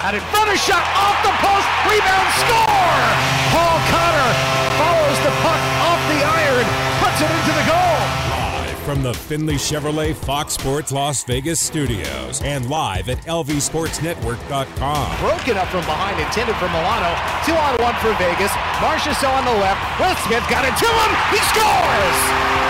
Out in front of shot off the post. Rebound score. Paul Cotter follows the puck off the iron, puts it into the goal. Live from the Finley Chevrolet Fox Sports Las Vegas studios and live at lvsportsnetwork.com. Broken up from behind, intended for Milano. Two on one for Vegas. Marchessault on the left. Will Smith got it to him. He scores.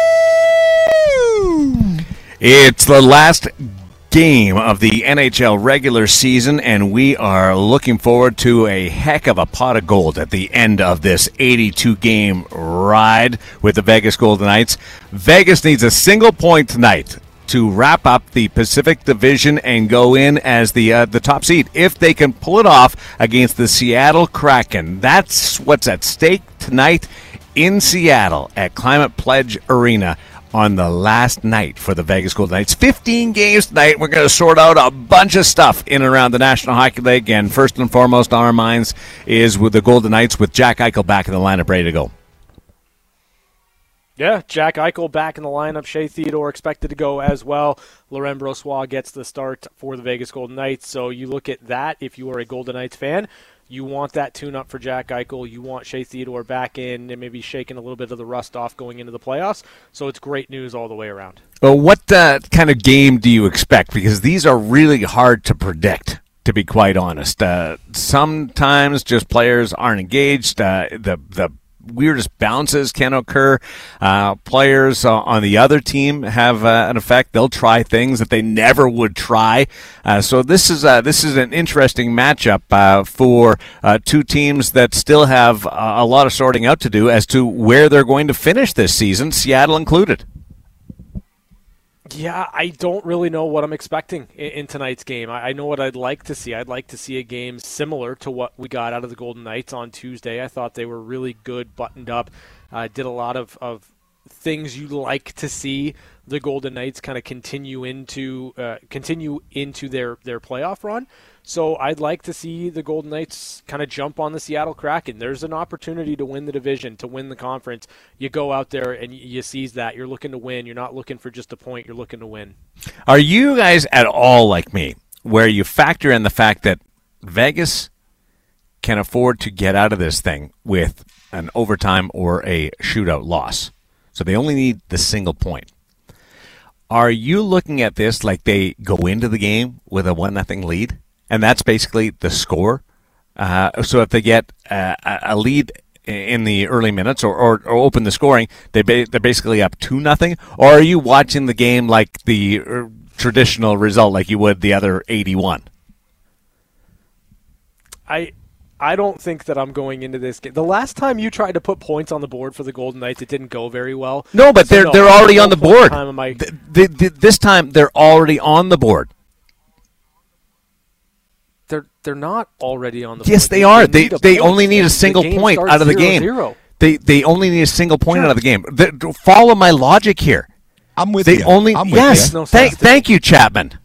It's the last game of the NHL regular season, and we are looking forward to a heck of a pot of gold at the end of this 82 game ride with the Vegas Golden Knights. Vegas needs a single point tonight to wrap up the Pacific Division and go in as the uh, the top seed. If they can pull it off against the Seattle Kraken, that's what's at stake tonight in Seattle at Climate Pledge Arena on the last night for the Vegas Golden Knights. 15 games tonight. We're going to sort out a bunch of stuff in and around the National Hockey League. And first and foremost on our minds is with the Golden Knights with Jack Eichel back in the lineup ready to go. Yeah, Jack Eichel back in the lineup. Shea Theodore expected to go as well. Laurent Brossoit gets the start for the Vegas Golden Knights. So you look at that if you are a Golden Knights fan. You want that tune up for Jack Eichel. You want Shea Theodore back in and maybe shaking a little bit of the rust off going into the playoffs. So it's great news all the way around. Well, what uh, kind of game do you expect? Because these are really hard to predict, to be quite honest. Uh, sometimes just players aren't engaged. Uh, the the weirdest bounces can occur. Uh, players uh, on the other team have uh, an effect. They'll try things that they never would try. Uh, so this is uh, this is an interesting matchup uh, for two teams that still have a lot of sorting out to do as to where they're going to finish this season, Seattle included. Yeah, I don't really know what I'm expecting in, in tonight's game. I, I, know what I'd like to see. I'd like to see a game similar to what we got out of the Golden Knights on Tuesday. I thought they were really good, buttoned up, uh, did a lot of, of things you like to see the Golden Knights kind of continue into uh, continue into their their playoff run. So I'd like to see the Golden Knights kind of jump on the Seattle Kraken. There's an opportunity to win the division, to win the conference. You go out there and you seize that. You're looking to win. You're not looking for just a point. You're looking to win. Are you guys at all like me, where you factor in the fact that Vegas can afford to get out of this thing with an overtime or a shootout loss? So they only need the single point. Are you looking at this like they go into the game with a one nothing lead? And that's basically the score. Uh, so if they get uh, a lead in the early minutes or, or, or open the scoring, they ba- they're basically up two nothing. Or are you watching the game like the uh, traditional result, like you would the other eighty-one? I I don't think that I'm going into this game. The last time you tried to put points on the board for the Golden Knights, it didn't go very well. No, but so they're no, they're already on the board. Time I... this time they're already on the board they're they're not already on the. Yes, they, they are. They they only need a single point out of the game. Zero. They they only need a single point sure. out of the game. The, follow my logic here. I'm with they you. Only I'm yes. No thank thank you, Chapman.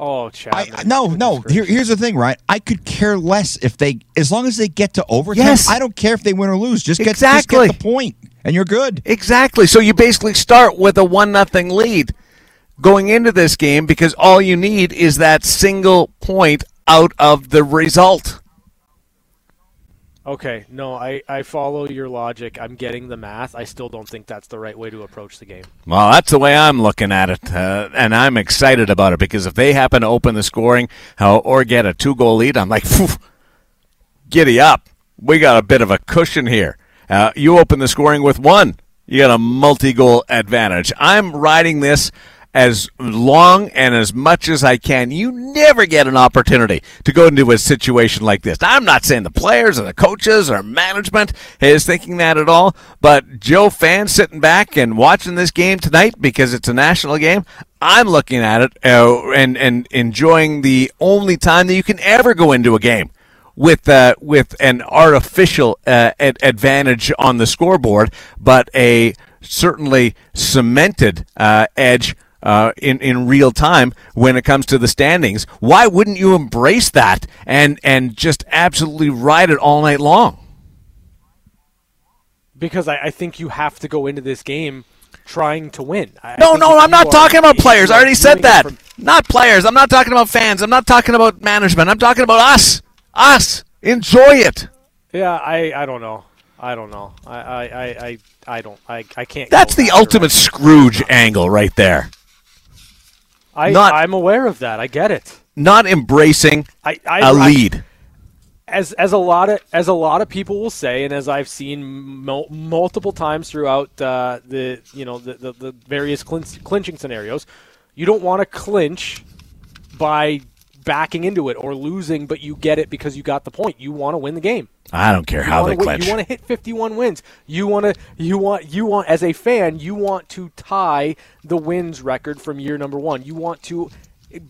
Oh, Chapman. I, no, no. Here, here's the thing, right? I could care less if they, as long as they get to overtime. Yes. I don't care if they win or lose. Just get, exactly. just get the point, and you're good. Exactly. So you basically start with a one nothing lead going into this game because all you need is that single point out of the result. Okay, no, I, I follow your logic. I'm getting the math. I still don't think that's the right way to approach the game. Well, that's the way I'm looking at it, uh, and I'm excited about it because if they happen to open the scoring or get a two goal lead, I'm like, giddy up. We got a bit of a cushion here. Uh, you open the scoring with one, you got a multi goal advantage. I'm riding this as long and as much as I can. You never get an opportunity to go into a situation like this. Now, I'm not saying the players or the coaches or management is thinking that at all, but Joe fans sitting back and watching this game tonight because it's a national game, I'm looking at it uh, and and enjoying the only time that you can ever go into a game with uh, with an artificial uh, ad- advantage on the scoreboard, but a certainly cemented uh, edge. Uh, in in real time when it comes to the standings, why wouldn't you embrace that and and just absolutely ride it all night long? Because I, I think you have to go into this game trying to win. I no, think no, I'm not talking about players. I already said that. from- Not players. I'm not talking about fans. I'm not talking about management. I'm talking about us. Us. Enjoy it. Yeah, I, I don't know. I don't know. I, I, I, I, I don't. I, I can't. That's the ultimate direction. Scrooge angle right there. I, not- I'm aware of that. I get it. Not embracing I, I, a I- lead. as as a lot of as a lot of people will say, and as I've seen mul- multiple times throughout uh, the you know the the, the various clinch, clinching scenarios, you don't want to clinch by backing into it or losing, but you get it because you got the point. You want to win the game. I don't care how you they win- clinch. You want to hit 51 wins. You want to you want you want as a fan, you want to tie the wins record from year number 1. You want to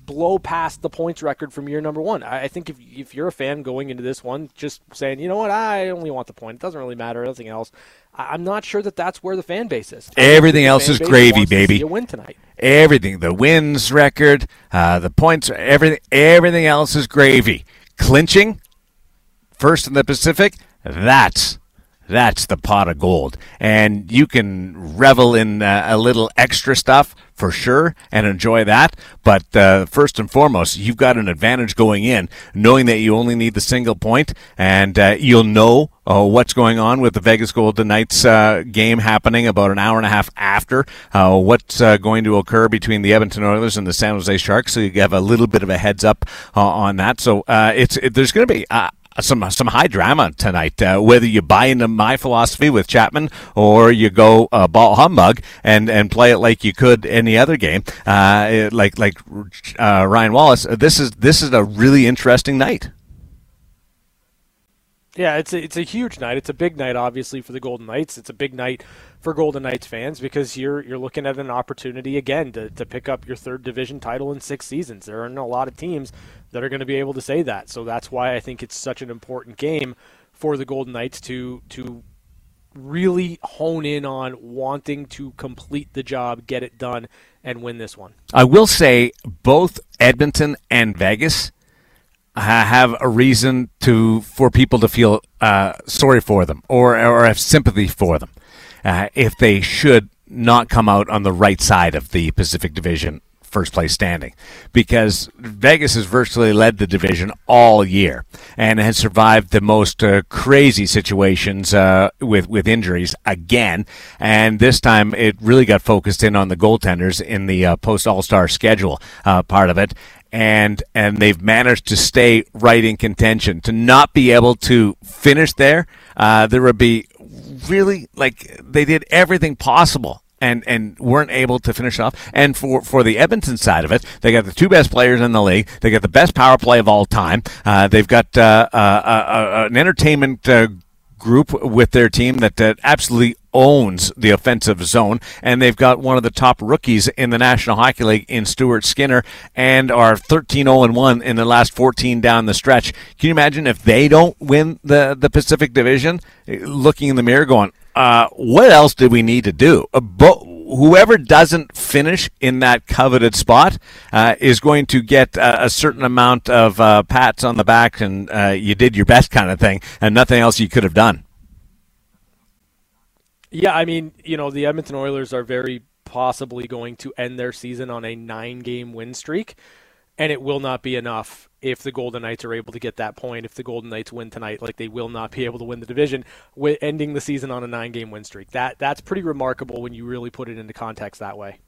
blow past the points record from year number 1. I, I think if if you're a fan going into this one just saying, "You know what? I only want the point. It doesn't really matter anything else." I, I'm not sure that that's where the fan base is. I Everything else is gravy, to baby. a win tonight. Everything the wins record uh, the points everything everything else is gravy. Clinching first in the pacific that's that's the pot of gold and you can revel in uh, a little extra stuff for sure and enjoy that but uh, first and foremost you've got an advantage going in knowing that you only need the single point and uh, you'll know uh, what's going on with the Vegas Golden Knights uh, game happening about an hour and a half after uh, what's uh, going to occur between the Edmonton Oilers and the San Jose Sharks. So you have a little bit of a heads up on that. So it's it, there's going to be. Uh, some some high drama tonight. Uh, whether you buy into my philosophy with Chapman or you go uh, ball humbug and, and play it like you could any other game, uh, like like uh, Ryan Wallace. This is this is a really interesting night. Yeah, it's a, it's a huge night. It's a big night, obviously, for the Golden Knights. It's a big night for Golden Knights fans because you're you're looking at an opportunity again to, to pick up your third division title in six seasons. There aren't a lot of teams that are going to be able to say that. So that's why I think it's such an important game for the Golden Knights to to really hone in on wanting to complete the job, get it done, and win this one. I will say both Edmonton and Vegas have a reason to for people to feel uh, sorry for them or or have sympathy for them uh, if they should not come out on the right side of the Pacific Division first place standing. Because Vegas has virtually led the division all year and has survived the most uh, crazy situations uh, with with injuries again. And this time it really got focused in on the goaltenders in the uh, post All-Star schedule uh, part of it. And and they've managed to stay right in contention. To not be able to finish there uh, there would be really like they did everything possible and and weren't able to finish off. And for for the Edmonton side of it, they got the two best players in the league. They got the best power play of all time. Uh, they've got uh, uh, uh, an entertainment. Uh, Group with their team that uh, absolutely owns the offensive zone, and they've got one of the top rookies in the National Hockey League in Stuart Skinner, and are 13 0 1 in the last 14 down the stretch. Can you imagine if they don't win the the Pacific Division? Looking in the mirror, going, uh, what else do we need to do? Uh, but whoever doesn't finish in that coveted spot uh, is going to get a, a certain amount of uh, pats on the back and you did your best kind of thing, and nothing else you could have done. Yeah, I mean, you know, the Edmonton Oilers are very possibly going to end their season on a nine game win streak, and it will not be enough if the Golden Knights are able to get that point. If the Golden Knights win tonight, like they will not be able to win the division, ending the season on a nine-game win streak. That that's pretty remarkable when you really put it into context that way.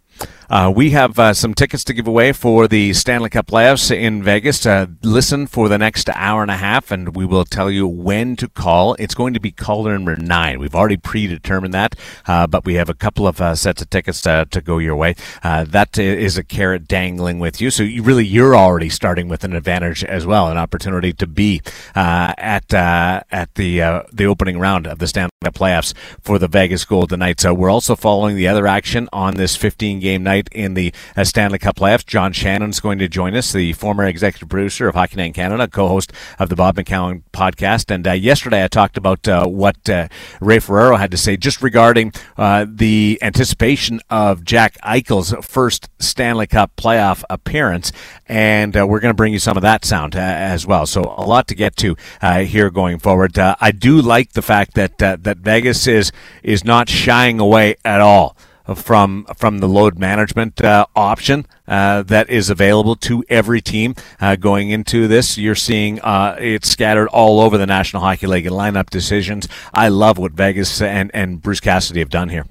Uh, we have uh, some tickets to give away for the Stanley Cup playoffs in Vegas. Uh, listen for the next hour and a half, and we will tell you when to call. It's going to be caller number nine. We've already predetermined that, uh, but we have a couple of uh, sets of tickets to, to go your way. Uh, that is a carrot dangling with you, so you really you're already starting with an advantage as well, an opportunity to be at at the the opening round of the Stanley Cup playoffs for the Vegas Golden Knights. So we're also following the other action on this 15 game night in the uh, Stanley Cup playoffs. John Shannon is going to join us, the former executive producer of Hockey Night in Canada, co-host of the Bob McCown podcast. And uh, yesterday I talked about uh, what uh, Ray Ferraro had to say just regarding uh, the anticipation of Jack Eichel's first Stanley Cup playoff appearance, and uh, we're going to bring you some of that sound as well. So a lot to get to here going forward. I do like the fact that that Vegas is is not shying away at all from from the load management uh, option uh, that is available to every team uh, going into this. You're seeing uh, it scattered all over the National Hockey League and lineup decisions. I love what Vegas and, and Bruce Cassidy have done here.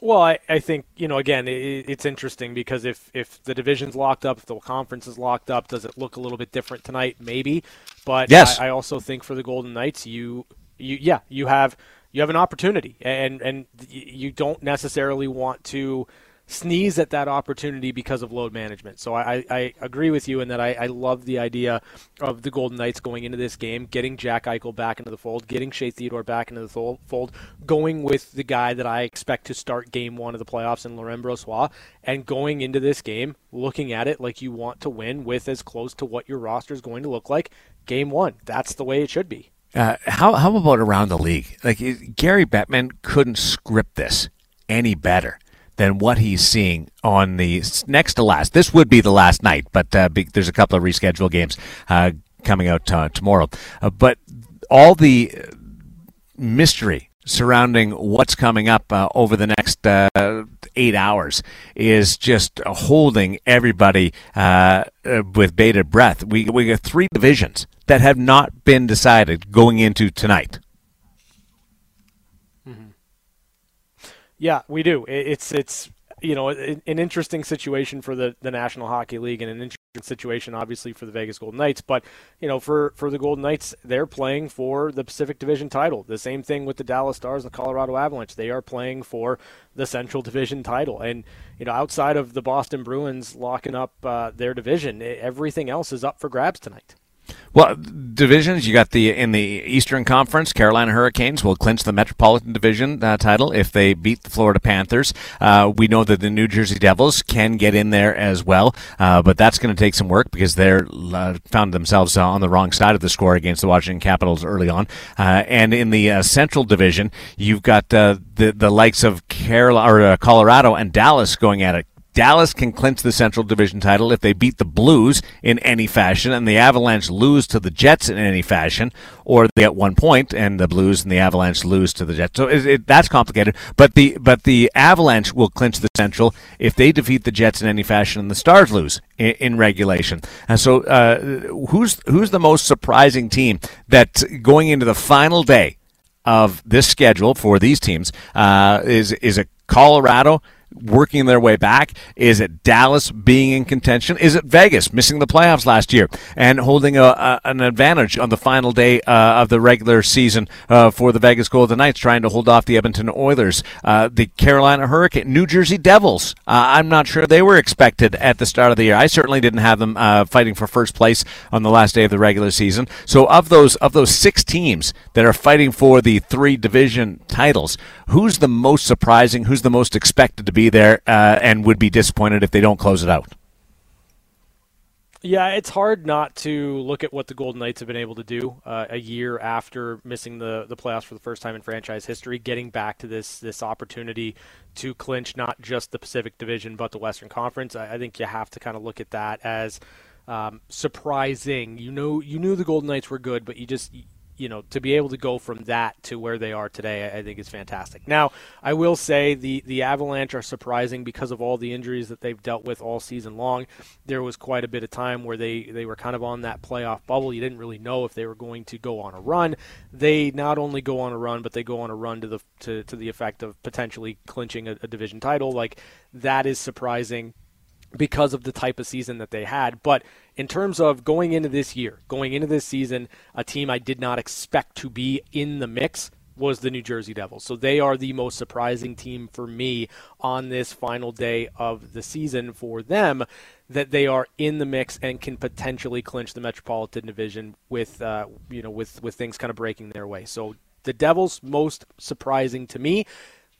Well, I, I think you know again it, it's interesting because if if the division's locked up, if the conference is locked up, does it look a little bit different tonight? Maybe, but yes. I, I also think for the Golden Knights, you you yeah you have you have an opportunity, and and you don't necessarily want to sneeze at that opportunity because of load management. So I, I agree with you in that I, I, love the idea of the Golden Knights going into this game, getting Jack Eichel back into the fold, getting Shea Theodore back into the fold, going with the guy that I expect to start game one of the playoffs in Laurent Brossoit, and going into this game looking at it like you want to win with as close to what your roster is going to look like game one. That's the way it should be. Uh, how how about around the league? Like Gary Bettman couldn't script this any better than what he's seeing on the next to last. This would be the last night, but uh, there's a couple of rescheduled games uh, coming out uh, tomorrow. Uh, but all the mystery surrounding what's coming up uh, over the next uh, eight hours is just holding everybody uh, uh, with bated breath. We we got three divisions that have not been decided going into tonight. Mm-hmm. Yeah, we do. It's it's you know an interesting situation for the, the National Hockey League and an interesting situation obviously for the Vegas Golden Knights. But you know for for the Golden Knights, they're playing for the Pacific Division title. The same thing with the Dallas Stars and the Colorado Avalanche. They are playing for the Central Division title. And you know outside of the Boston Bruins locking up uh, their division, everything else is up for grabs tonight. Well, divisions you got the in the Eastern Conference, Carolina Hurricanes will clinch the Metropolitan Division uh, title if they beat the Florida Panthers. Uh, we know that the New Jersey Devils can get in there as well, uh, but that's going to take some work because they're uh, found themselves uh, on the wrong side of the score against the Washington Capitals early on. Uh, and in the Central Division, you've got the the likes of Carolina or Colorado and Dallas going at it. Dallas can clinch the Central Division title if they beat the Blues in any fashion, and the Avalanche lose to the Jets in any fashion, or they get one point and the Blues and the Avalanche lose to the Jets. So it, it, that's complicated. But the but the Avalanche will clinch the Central if they defeat the Jets in any fashion, and the Stars lose in, in regulation. And so, uh, who's who's the most surprising team that going into the final day? Of this schedule for these teams uh, is is it Colorado working their way back? Is it Dallas being in contention? Is it Vegas missing the playoffs last year and holding a, a, an advantage on the final day uh, of the regular season uh, for the Vegas Golden Knights, trying to hold off the Edmonton Oilers, uh, the Carolina Hurricane, New Jersey Devils? Uh, I'm not sure they were expected at the start of the year. I certainly didn't have them uh, fighting for first place on the last day of the regular season. So of those of those six teams that are fighting for the three division titles, who's the most surprising? Who's the most expected to be there uh, and would be disappointed if they don't close it out. Yeah, it's hard not to look at what the Golden Knights have been able to do uh, a year after missing the, the playoffs for the first time in franchise history, getting back to this this opportunity to clinch not just the Pacific Division but the Western Conference. I, I think you have to kind of look at that as um, surprising. You know, you knew the Golden Knights were good, but you just you know, to be able to go from that to where they are today, I think is fantastic. Now, I will say the the Avalanche are surprising because of all the injuries that they've dealt with all season long. There was quite a bit of time where they they were kind of on that playoff bubble. You didn't really know if they were going to go on a run. They not only go on a run, but they go on a run to the to, to the effect of potentially clinching a, a division title. Like that is surprising because of the type of season that they had. But in terms of going into this year, going into this season, a team I did not expect to be in the mix was the New Jersey Devils. So they are the most surprising team for me on this final day of the season for them that they are in the mix and can potentially clinch the Metropolitan Division with uh, you know with with things kind of breaking their way. So the Devils most surprising to me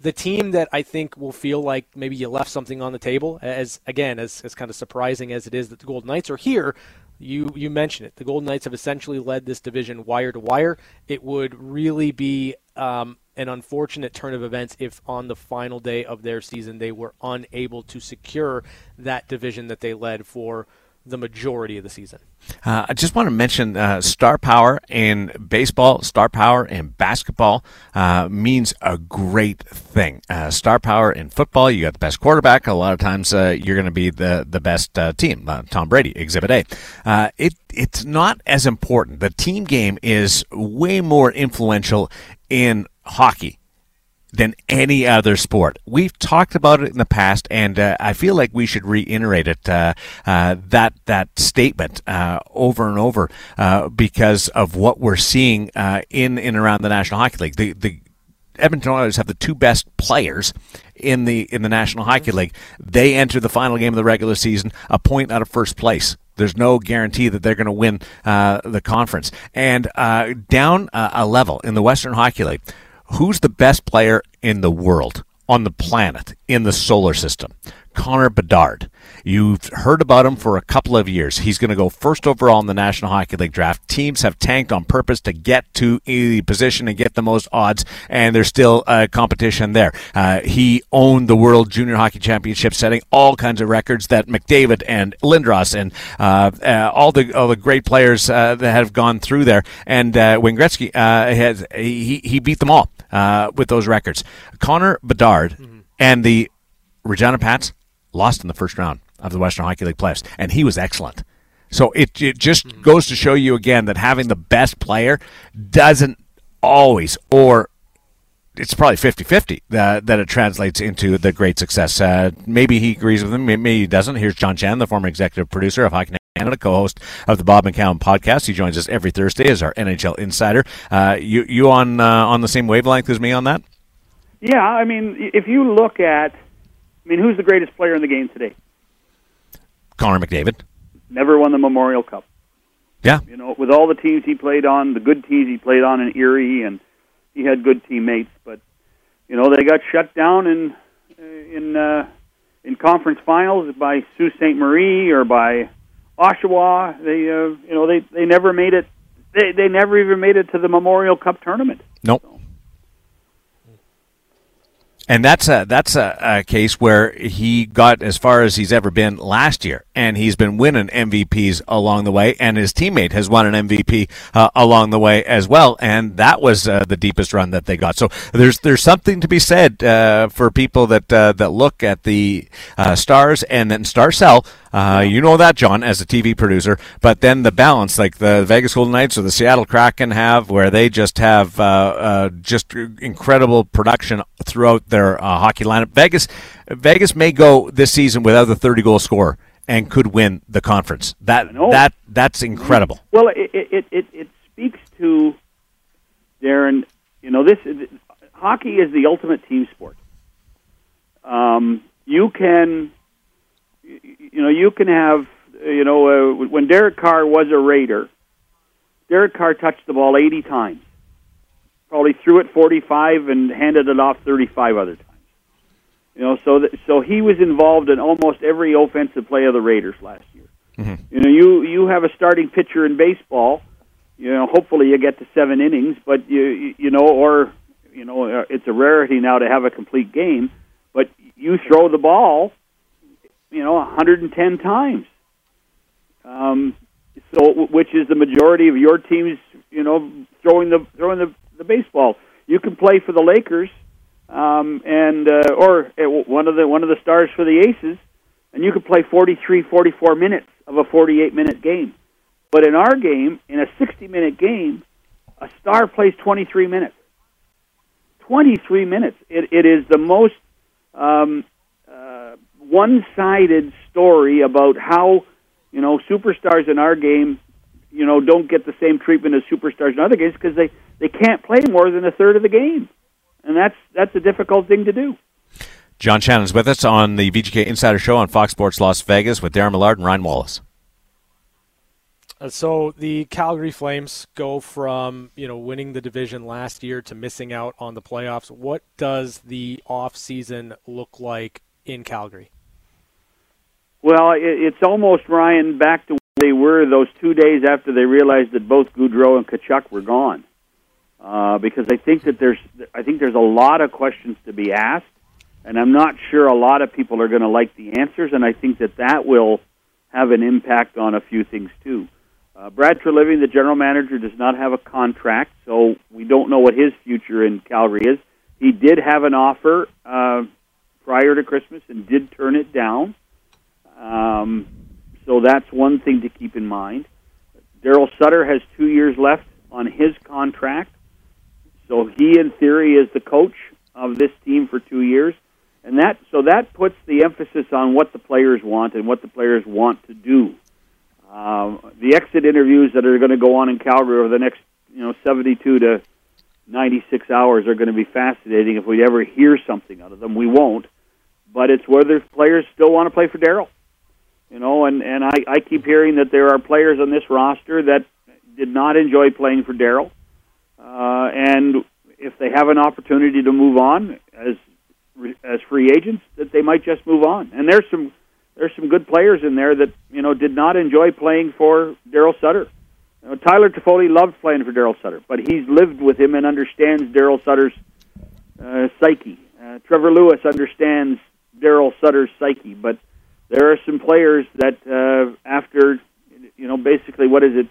the team that I think will feel like maybe you left something on the table, as again, as, as kind of surprising as it is that the Golden Knights are here, you you mentioned it. The Golden Knights have essentially led this division wire to wire. It would really be um, an unfortunate turn of events if on the final day of their season they were unable to secure that division that they led for the majority of the season. Uh, I just want to mention uh, star power in baseball, star power in basketball uh, means a great thing. Uh, star power in football, you got the best quarterback. A lot of times uh, you're going to be the, the best uh, team. Tom Brady, Exhibit A. it It's not as important. The team game is way more influential in hockey than any other sport. We've talked about it in the past, and uh, I feel like we should reiterate it uh, uh, that that statement uh, over and over uh, because of what we're seeing uh, in and around the National Hockey League. The the Edmonton Oilers have the two best players in the in the National Hockey League. They enter the final game of the regular season a point out of first place. There's no guarantee that they're going to win the conference. And down a level in the Western Hockey League, who's the best player in the world, on the planet, in the solar system? Connor Bedard. You've heard about him for a couple of years. He's going to go first overall in the National Hockey League draft. Teams have tanked on purpose to get to the position and get the most odds, and there's still a competition there. Uh, he owned the World Junior Hockey Championship, setting all kinds of records that McDavid and Lindros and uh, uh, all the all the great players uh, that have gone through there. And uh, Wayne Gretzky uh, has he he beat them all uh, with those records. Connor Bedard mm-hmm. and the Regina Pats lost in the first round of the Western Hockey League playoffs, and he was excellent. So it, it just mm-hmm. goes to show you again that having the best player doesn't always, or it's probably 50 50 that, that it translates into the great success. Uh, maybe he agrees with him, maybe he doesn't. Here's John Shannon, the former executive producer of Hockey Canada, co-host of the Bob McCown podcast. He joins us every Thursday as our NHL insider. Uh, you you on uh, on the same wavelength as me on that? Yeah, I mean, if you look at, I mean, who's the greatest player in the game today? Connor McDavid. Never won the Memorial Cup. Yeah. You know, with all the teams he played on, the good teams he played on in Erie, and he had good teammates, but you know they got shut down in in uh, in conference finals by Sault Ste. Marie or by Oshawa. They uh, you know they they never made it. They they never even made it to the Memorial Cup tournament. Nope. So. And that's a that's a, a, case where he got as far as he's ever been last year, and he's been winning MVPs along the way, and his teammate has won an MVP uh, along the way as well, and that was uh, the deepest run that they got. So there's there's something to be said uh, for people that uh, that look at the uh, stars and then star cell uh, you know that, John, as a TV producer. But then the balance, like the Vegas Golden Knights or the Seattle Kraken have, where they just have just incredible production throughout their hockey lineup. Vegas, Vegas may go this season without the 30 goal score and could win the conference. That that that's incredible. Well, it it, it, it speaks to Darren. You know, this hockey is the ultimate team sport. Um, you can you know, you can have, you know, uh, when Derek Carr was a Raider, Derek Carr touched the ball 80 times. Probably threw it 45 and handed it off 35 other times. You know, so that, so he was involved in almost every offensive play of the Raiders last year. Mm-hmm. You know, you you have a starting pitcher in baseball. You know, hopefully you get to seven innings, but you you know, or you know, uh, it's a rarity now to have a complete game. But you throw the ball you know 110 times. Um, so which is the majority of your team's you know throwing the throwing the, the baseball. You can play for the Lakers, um, and uh, or uh, one of the one of the stars for the Aces, and you could play 43, 44 minutes of a 48 minute game. But in our game, in a 60 minute game, a star plays 23 minutes. 23 minutes. It, it is the most um, uh, one-sided story about how you know superstars in our game, you know, don't get the same treatment as superstars in other games because they they can't play more than a third of the game, and that's that's a difficult thing to do. John Shannon's with us on the VGK Insider Show on Fox Sports Las Vegas with Darren Millard and Ryan Wallace. Uh, so the Calgary Flames go from you know winning the division last year to missing out on the playoffs. What does the off season look like in Calgary? Well, it's almost Ryan back to where they were those two days after they realized that both Gaudreau and Tkachuk were gone. Uh, because I think that there's I think there's a lot of questions to be asked, and I'm not sure a lot of people are going to like the answers, and I think that that will have an impact on a few things too. Uh, Brad Treliving, the general manager, does not have a contract, so we don't know what his future in Calgary is. He did have an offer uh, prior to Christmas and did turn it down. Um, so that's one thing to keep in mind. Daryl Sutter has two years left on his contract, so he, in theory, is the coach of this team for two years, and that so that puts the emphasis on what the players want and what the players want to do. Um, the exit interviews that are going to go on in Calgary over the next, you know, 72 to 96 hours are going to be fascinating. If we ever hear something out of them, we won't. But it's whether players still want to play for Daryl. You know, and and I, I keep hearing that there are players on this roster that did not enjoy playing for Daryl, uh, and if they have an opportunity to move on as as free agents, that they might just move on. And there's some there's some good players in there that you know did not enjoy playing for Daryl Sutter. You know, Tyler Toffoli loved playing for Daryl Sutter, but he's lived with him and understands Daryl Sutter's uh, psyche. Uh, Trevor Lewis understands Daryl Sutter's psyche, but there are some players that uh, after you know basically what is it,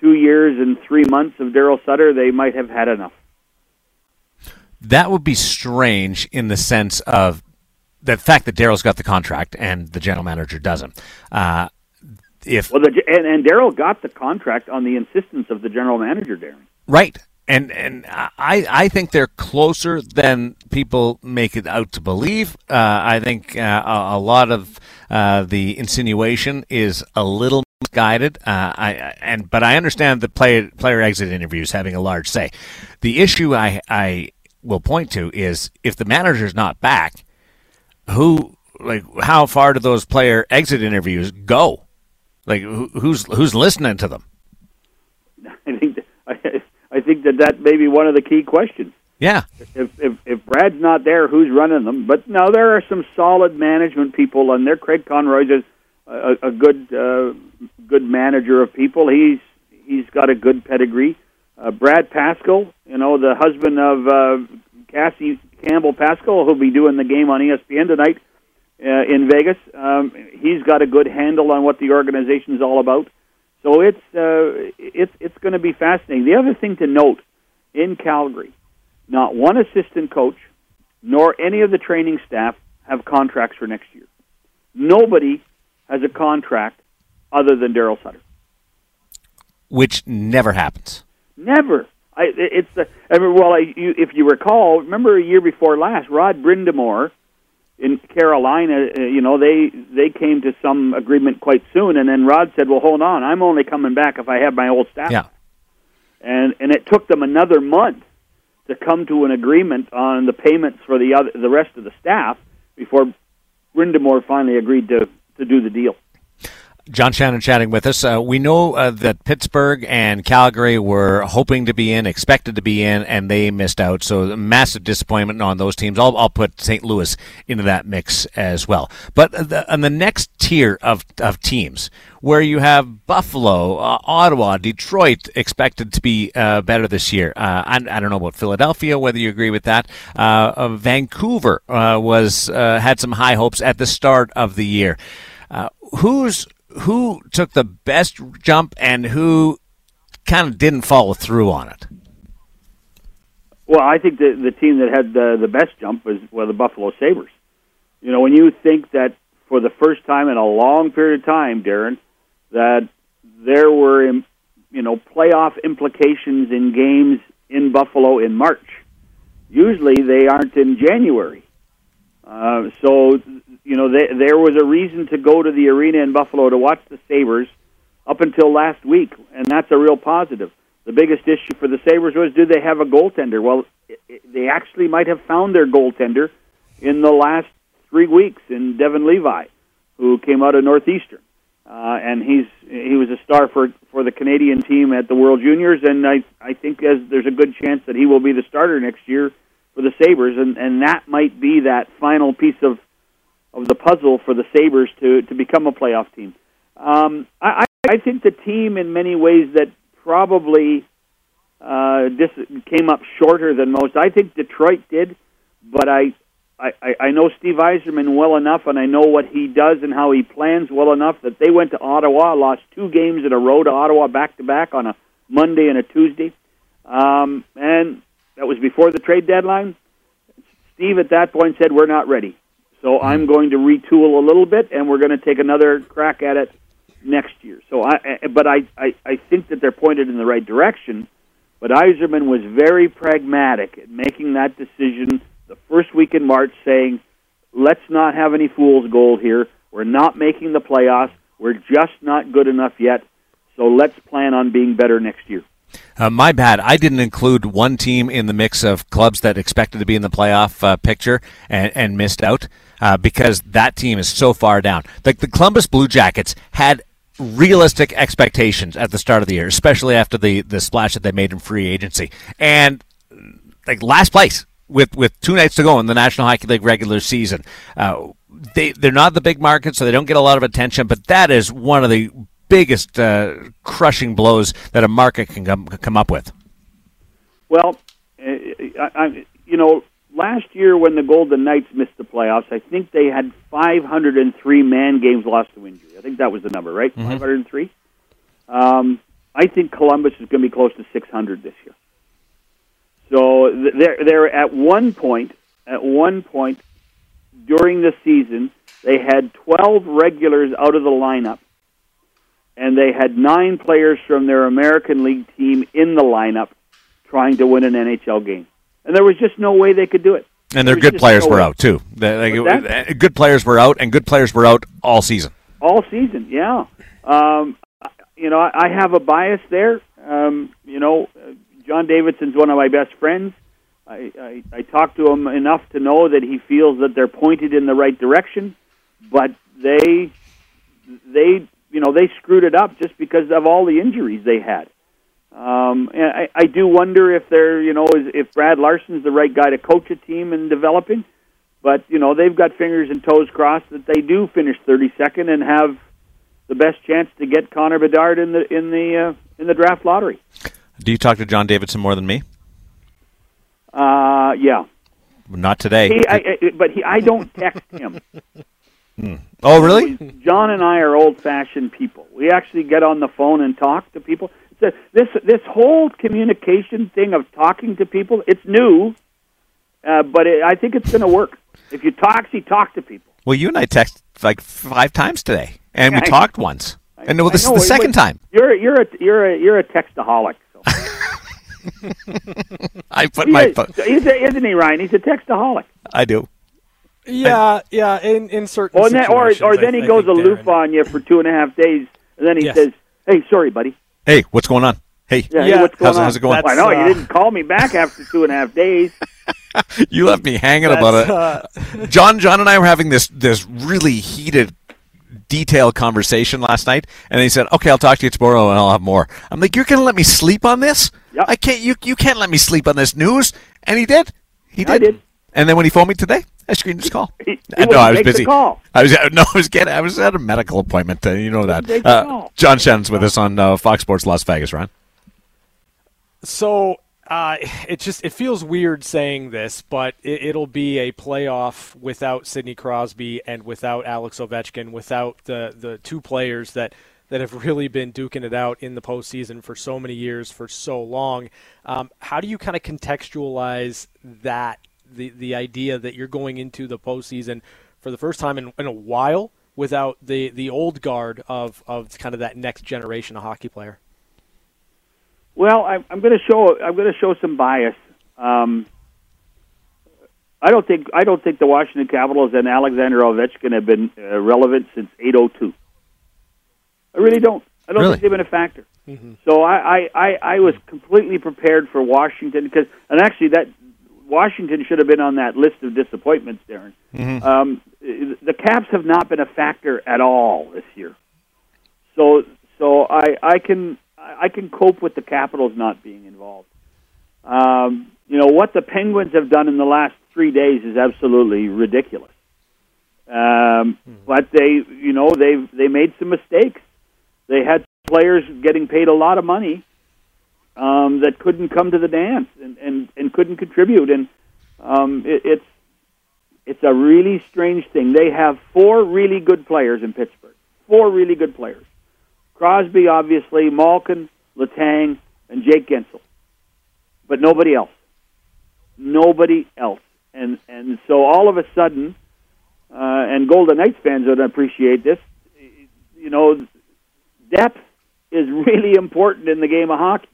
two years and three months of Daryl Sutter, they might have had enough. That would be strange in the sense of the fact that Daryl's got the contract and the general manager doesn't. Uh, if well, the, and, and Daryl got the contract on the insistence of the general manager, Darren. Right, and and I I think they're closer than people make it out to believe. Uh, I think uh, a, a, lot of uh, the insinuation is a little misguided. Uh, I and but I understand the player player exit interviews having a large say. The issue I I will point to is if the manager's not back who like how far do those player exit interviews go? Like who, who's who's listening to them? I think that, I, I think that that may be one of the key questions. Yeah. If, if if Brad's not there, who's running them? But no, there are some solid management people, and there. Craig Conroy's a, a good uh, good manager of people. He's he's got a good pedigree. Uh, Brad Pascall, you know, the husband of uh, Cassie Campbell Pascall, who'll be doing the game on ESPN tonight uh, in Vegas. Um, he's got a good handle on what the organization is all about. So it's uh, it's it's going to be fascinating. The other thing to note in Calgary, not one assistant coach nor any of the training staff have contracts for next year. Nobody has a contract other than Daryl Sutter, which never happens. Never. I, it's the I mean, well, I, you, if you recall, remember a year before last, Rod Brind'Amour in Carolina, uh, you know, they they came to some agreement quite soon, and then Rod said, "Well, hold on, I'm only coming back if I have my old staff." Yeah. And and it took them another month to come to an agreement on the payments for the other the rest of the staff before Brind'Amour finally agreed to to do the deal. John Shannon chatting with us. Uh, we know uh, that Pittsburgh and Calgary were hoping to be in, expected to be in, and they missed out. So massive disappointment on those teams. I'll, I'll put St. Louis into that mix as well. But the, on the next tier of, of teams, where you have Buffalo, uh, Ottawa, Detroit expected to be uh, better this year. Uh, I, I, don't know about Philadelphia, whether you agree with that. Uh, Vancouver was had some high hopes at the start of the year. Who's who took the best jump and who kind of didn't follow through on it. Well, I think the the team that had the the best jump was well the Buffalo Sabres. You know, when you think that for the first time in a long period of time, Darren, that there were you know playoff implications in games in Buffalo in March. Usually they aren't in January. Uh, so you know they, there was a reason to go to the arena in Buffalo to watch the Sabres up until last week, and that's a real positive. The biggest issue for the Sabres was do they have a goaltender? Well, it, it, they actually might have found their goaltender in the last three weeks in Devon Levi, who came out of Northeastern. Uh, and he's he was a star for for the Canadian team at the World Juniors, and I I think as there's a good chance that he will be the starter next year for the Sabres, and and that might be that final piece of of the puzzle for the Sabres to to become a playoff team. Um, I I think the team in many ways that probably uh, this came up shorter than most. I think Detroit did, but I, I, I know Steve Yzerman well enough, and I know what he does and how he plans well enough that they went to Ottawa, lost two games in a row to Ottawa back to back on a Monday and a Tuesday, um, and that was before the trade deadline. Steve at that point said, "We're not ready." So hmm. I'm going to retool a little bit, and we're going to take another crack at it next year. So I, but I, I, I think that they're pointed in the right direction. But Yzerman was very pragmatic at making that decision the first week in March, saying, "Let's not have any fool's gold here. We're not making the playoffs. We're just not good enough yet. So let's plan on being better next year." Uh, my bad. I didn't include one team in the mix of clubs that expected to be in the playoff uh, picture and, and missed out uh, because that team is so far down. Like the Columbus Blue Jackets had realistic expectations at the start of the year, especially after the the splash that they made in free agency, and like last place with with two nights to go in the National Hockey League regular season. Uh, they they're not the big market, so they don't get a lot of attention. But that is one of the biggest uh, crushing blows that a market can come come up with. Well, uh, I, I, you know, last year when the Golden Knights missed the playoffs, I think they had 503 man games lost to injury. I think that was the number, right? Mm-hmm. 503. Um, I think Columbus is going to be close to 600 this year. So they're they're at one point at one point during the season they had 12 regulars out of the lineup, and they had nine players from their American League team in the lineup trying to win an NHL game and there was just no way they could do it. And their good players no were way. out too. like, good players were out, and good players were out all season. All season, yeah. Um, you know, I have a bias there. Um, you know, John Davidson's one of my best friends. I, I, I talked to him enough to know that he feels that they're pointed in the right direction, but they, they, you know, they screwed it up just because of all the injuries they had. Um, and I, I do wonder if they're, you know, is, if Brad Larsen's the right guy to coach a team in developing. But you know, they've got fingers and toes crossed that they do finish 32nd and have the best chance to get Connor Bedard in the in the uh, in the draft lottery. Do you talk to John Davidson more than me? Uh, yeah. Not today. He, I, I, but he, I don't text him. Hmm. Oh, really? John and I are old-fashioned people. We actually get on the phone and talk to people this this whole communication thing of talking to people. It's new, uh, but it, I think it's going to work. If you talk, you talk to people. Well, you and I texted like five times today, and we I, talked once. I, and well, this is the second time. You're you're a you're a you're a textaholic. So. I put he my. Is, he's a, isn't he, Ryan? He's a textaholic. I do. Yeah, yeah. In in certain well, or or then I, he goes aloof on you for two and a half days, and then he yes. says, "Hey, sorry, buddy." Hey, what's going on? Hey, yeah, yeah. Hey, what's going how's, on? how's it going? I know uh, you didn't call me back after two and a half days. you left me hanging about it. Uh, John, John, and I were having this this really heated, detailed conversation last night, and he said, "Okay, I'll talk to you tomorrow, and I'll have more." I'm like, "You're going to let me sleep on this? Yep. I can't. You you can't let me sleep on this news." And he did. He did. I did. And then when he phoned me today, I screened his call. He, he no, I was busy. I was no, I was getting. I was at a medical appointment. Uh, you know that. Uh, John Shannon's with us on uh, Fox Sports Las Vegas, Ron. So uh, it just it feels weird saying this, but it, will be a playoff without Sidney Crosby and without Alex Ovechkin, without the the two players that that have really been duking it out in the postseason for so many years, for so long. Um, how do you kind of contextualize that, the, the idea that you're going into the postseason for the first time in, in a while without the, the old guard of, of kind of that next generation of hockey player? Well, I, I'm going to show I'm going to show some bias. Um, I don't think I don't think the Washington Capitals and Alexander Ovechkin have been uh, relevant since 802. I really don't. I don't Really? think they've been a factor. So I, I, I, I was completely prepared for Washington because, and actually that Washington should have been on that list of disappointments, Darren. Um, the Caps have not been a factor at all this year. So so I, I can I can cope with the Capitals not being involved. Um, you know what the Penguins have done in the last three days is absolutely ridiculous. Um, But they, you know, they they made some mistakes. They had players getting paid a lot of money um, that couldn't come to the dance and, and, and couldn't contribute. And um, it, it's it's a really strange thing. They have four really good players in Pittsburgh. Four really good players. Crosby, obviously, Malkin, Letang, and Jake Guentzel. But nobody else. Nobody else. And and so all of a sudden, uh, and Golden Knights fans would appreciate this. You know, depth is really important in the game of hockey.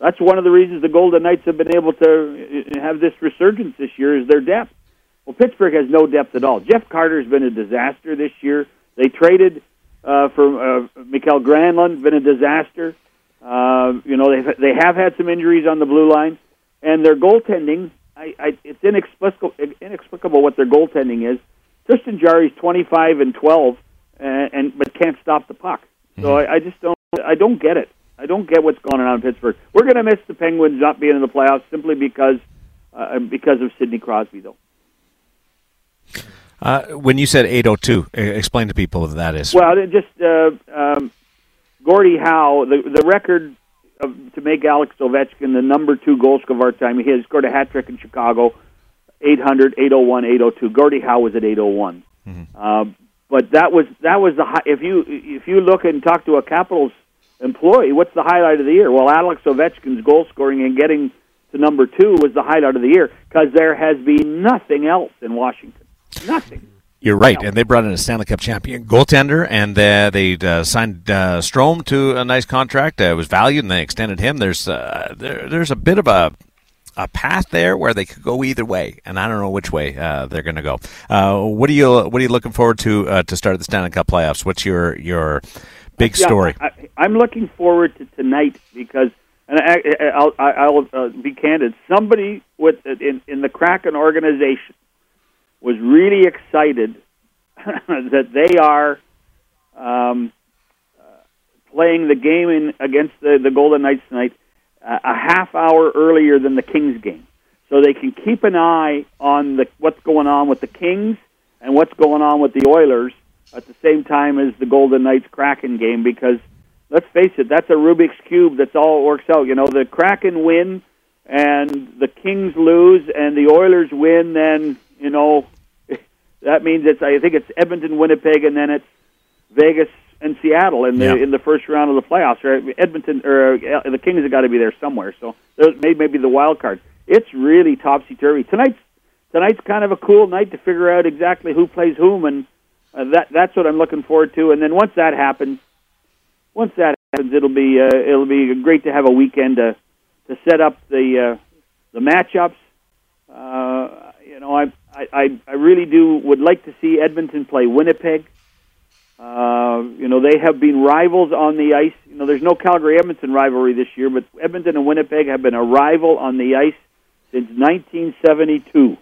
That's one of the reasons the Golden Knights have been able to uh, have this resurgence this year is their depth. Well, Pittsburgh has no depth at all. Jeff Carter's been a disaster this year. They traded uh, for uh, Mikael Granlund, been a disaster. Uh, you know, they they have had some injuries on the blue line, and their goaltending. I, I, it's inexplicable, inexplicable what their goaltending is. Tristan Jarry's twenty five and twelve, and, and but can't stop the puck. So I, I just don't. I don't get it. I don't get what's going on in Pittsburgh. We're going to miss the Penguins not being in the playoffs simply because uh, because of Sidney Crosby, though. Uh, when you said 802, e- explain to people what that is. Well, it just uh, um, Gordie Howe, the the record of, to make Alex Ovechkin the number two goal scorer of our time. He has scored a hat trick in Chicago, 800, 801, 802. Gordie Howe was at 801. Um, but that was that was the hi- if you if you look and talk to a Capitals employee, what's the highlight of the year? Well, Alex Ovechkin's goal scoring and getting to number two was the highlight of the year because there has been nothing else in Washington. Nothing. You're right, and they brought in a Stanley Cup champion goaltender, and uh, they uh, signed uh, Strome to a nice contract. Uh, it was valued, and they extended him. There's uh, there, there's a bit of a a path there where they could go either way, and I don't know which way uh, they're going to go. What are you what are you looking forward to to start the Stanley Cup playoffs? What's your your big Yeah, story? I, I'm looking forward to tonight because, and I, I- I'll, I- I'll uh, be candid. Somebody with in, in the Kraken organization was really excited that they are um, uh, playing the game in against the, the Golden Knights tonight uh, a half hour earlier than the Kings game, so they can keep an eye on the what's going on with the Kings and what's going on with the Oilers at the same time as the Golden Knights Kraken game because let's face it, that's a Rubik's cube. That's all it works out. You know, the Kraken win and the Kings lose and the Oilers win, then you know that means it's I think it's Edmonton, Winnipeg, and then it's Vegas and Seattle in the Yeah. in the first round of the playoffs. Right? Edmonton or the Kings have got to be there somewhere. So maybe maybe the wild card. It's really topsy turvy. Tonight's tonight's kind of a cool night to figure out exactly who plays whom, and uh, that that's what I'm looking forward to. And then once that happens, once that happens, it'll be uh, it'll be great to have a weekend to to set up the uh, the matchups. Uh, you know, I, I I really do would like to see Edmonton play Winnipeg. Uh, you know, they have been rivals on the ice. You know, there's no Calgary Edmonton rivalry this year, but Edmonton and Winnipeg have been a rival on the ice since 1972.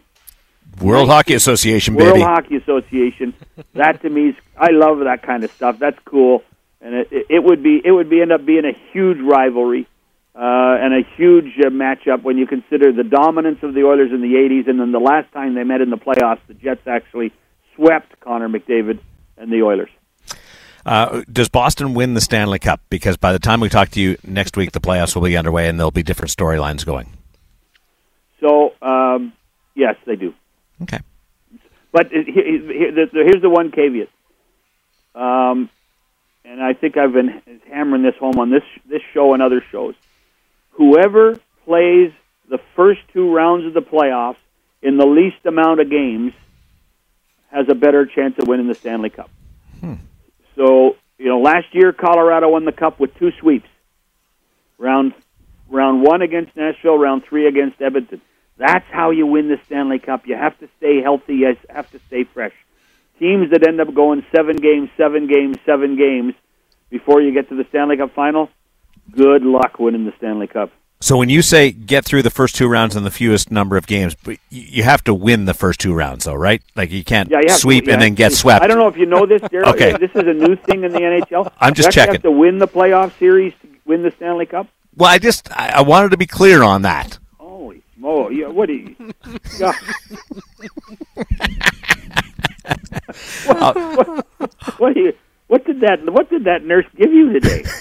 World Hockey Association, World baby. World Hockey Association. That to me is I love that kind of stuff. That's cool, and it, it, it would be it would be end up being a huge rivalry uh, and a huge uh, matchup when you consider the dominance of the Oilers in the '80s, and then the last time they met in the playoffs, the Jets actually swept Connor McDavid and the Oilers. Uh, does Boston win the Stanley Cup? Because by the time we talk to you next week, the playoffs will be underway, and there'll be different storylines going. So um, yes, they do. Okay. But it- he- he- the- the- here's the one caveat. Um, and I think I've been hammering this home on this this show and other shows. Whoever plays the first two rounds of the playoffs in the least amount of games has a better chance of winning the Stanley Cup. So, you know, last year Colorado won the cup with two sweeps. Round round 1 against Nashville, round 3 against Edmonton. That's how you win the Stanley Cup. You have to stay healthy, you have to stay fresh. Teams that end up going 7 games, 7 games, 7 games before you get to the Stanley Cup final, good luck winning the Stanley Cup. So when you say get through the first two rounds in the fewest number of games, but you you have to win the first two rounds, though, right? Like you can't Yeah, you have to- sweep yeah. and then get swept. I don't know if you know this, Daryl. Okay. This is a new thing in the NHL. I'm just you checking. have to win the playoff series to win the Stanley Cup. Well, I just I wanted to be clear on that. Smoke! Yeah, what do you? What, what, what, do you, what did that? What did that nurse give you today?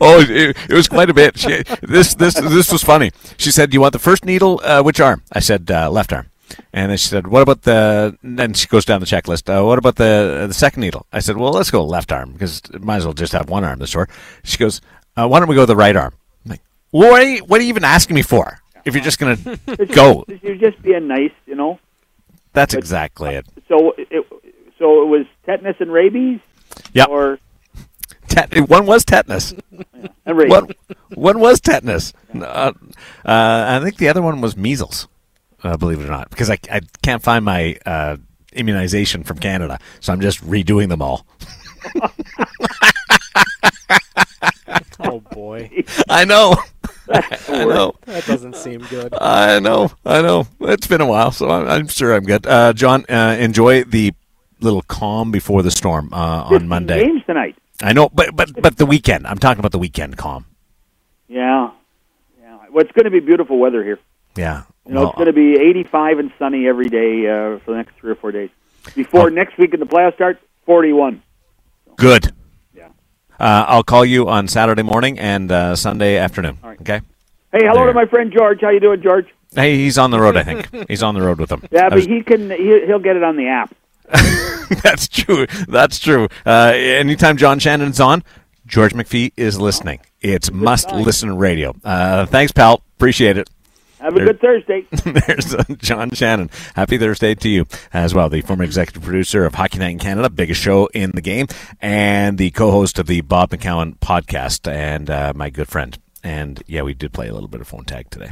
Oh, it, it was quite a bit. She, this this this was funny. She said, "Do you want the first needle? Uh, which arm?" I said, uh, "Left arm." And then she said, "What about the?" Then she goes down the checklist. Uh, what about the the second needle? I said, "Well, let's go left arm because it might as well just have one arm this tour." She goes, uh, "Why don't we go the right arm?" I'm like, what are you, what are you even asking me for? If you're just gonna go, You're just being nice, you know. that's exactly it. So it, so it was tetanus and rabies, Yep. or Tet- one was tetanus. and rabies. One, one was tetanus. Uh, uh, I think the other one was measles. Uh, believe it or not, because I, I can't find my uh, immunization from Canada, so I'm just redoing them all. Oh boy, I know. I know. that doesn't seem good. I know. I know. It's been a while, so I'm, I'm sure I'm good. Uh, John, uh, enjoy the little calm before the storm uh, on Monday. games tonight. I know, but but but the weekend. I'm talking about the weekend calm. Yeah, yeah. Well, it's going to be beautiful weather here. Yeah. You know, Well, it's going to be 85 and sunny every day uh, for the next three or four days. Before Oh. next week in the playoffs start, 41. good. Uh, I'll call you on Saturday morning and uh, Sunday afternoon. Right. Okay. Hey, hello There. to my friend George. How you doing, George? Hey, he's on the road. I think he's on the road with them. Yeah, but was- he can. He, he'll get it on the app. that's true. That's true. Uh, anytime John Shannon's on, George McPhee is listening. It's must listen radio. Uh, thanks, pal. Appreciate it. Have a good Thursday. There's uh, John Shannon. Happy Thursday to you as well. The former executive producer of Hockey Night in Canada, biggest show in the game, and the co-host of the Bob McCown podcast, and uh, my good friend. And yeah, we did play a little bit of phone tag today.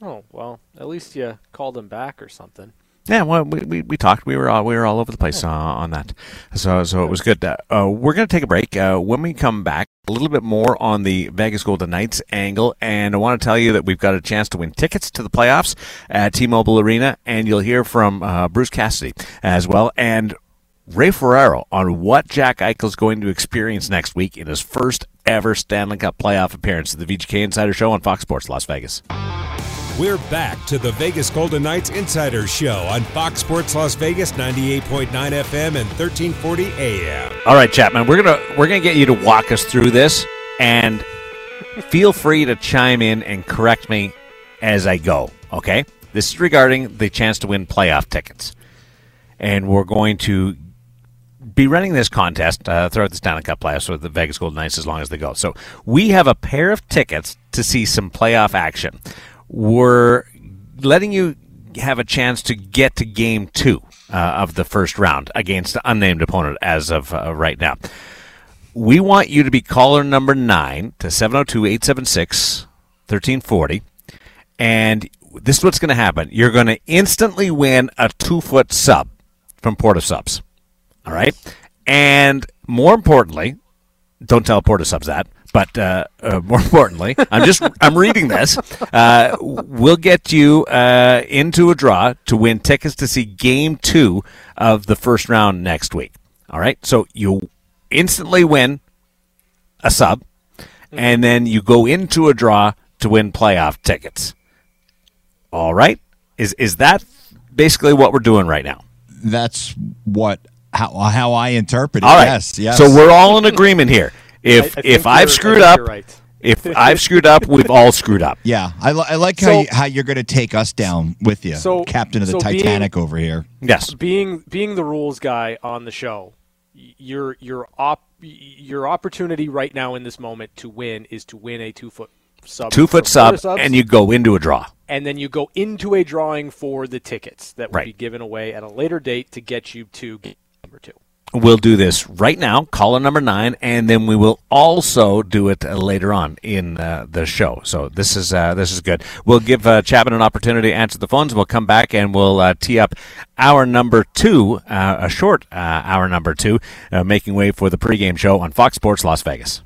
Oh well, at least you called him back or something. Yeah, well, we, we, we talked. We were all, we were all over the place uh, on that, so so it was good. Uh, uh, we're going to take a break. Uh, when we come back, a little bit more on the Vegas Golden Knights angle, and I want to tell you that we've got a chance to win tickets to the playoffs at T-Mobile Arena, and you'll hear from uh, Bruce Cassidy as well, and Ray Ferraro on what Jack Eichel is going to experience next week in his first ever Stanley Cup playoff appearance at the VGK Insider Show on Fox Sports Las Vegas. We're back to the Vegas Golden Knights Insider Show on Fox Sports Las Vegas 98.9 FM and 1340 AM. All right, Chapman, we're gonna we're gonna get you to walk us through this, and feel free to chime in and correct me as I go. Okay, this is regarding the chance to win playoff tickets, and we're going to be running this contest uh, throughout the Stanley Cup playoffs with the Vegas Golden Knights as long as they go. So we have a pair of tickets to see some playoff action. We're letting you have a chance to get to game two uh, of the first round against the unnamed opponent as of uh, right now. We want you to be caller number nine to 702 876 1340. And this is what's going to happen. You're going to instantly win a two foot sub from Port of Subs. All right. And more importantly, don't tell Port of Subs that. But uh, uh, more importantly, I'm just I'm reading this. Uh, we'll get you uh, into a draw to win tickets to see Game Two of the first round next week. All right, so you instantly win a sub, and then you go into a draw to win playoff tickets. All right, is is that basically what we're doing right now? That's what how how I interpret it. All right. Yes, yes. So we're all in agreement here. If I, I if I've screwed up, right. if I've screwed up, we've all screwed up. yeah, I, I like how So- you, how you're going to take us down with you, So- captain of the so being- Titanic over here. Yes. being being the rules guy on the show, y- you're you're op your opportunity right now in this moment to win is to win a two foot sub, two foot sub, and you go into a draw. And then you go into a drawing for the tickets that will Right. be given away at a later date to get you to game number two. We'll do this right now, caller number nine, and then we will also do it uh, later on in uh, the show. So this is uh, this is good. We'll give uh, Chapman an opportunity to answer the phones. We'll come back and we'll uh, tee up hour number two, a short hour number two, making way for the pregame show on Fox Sports Las Vegas.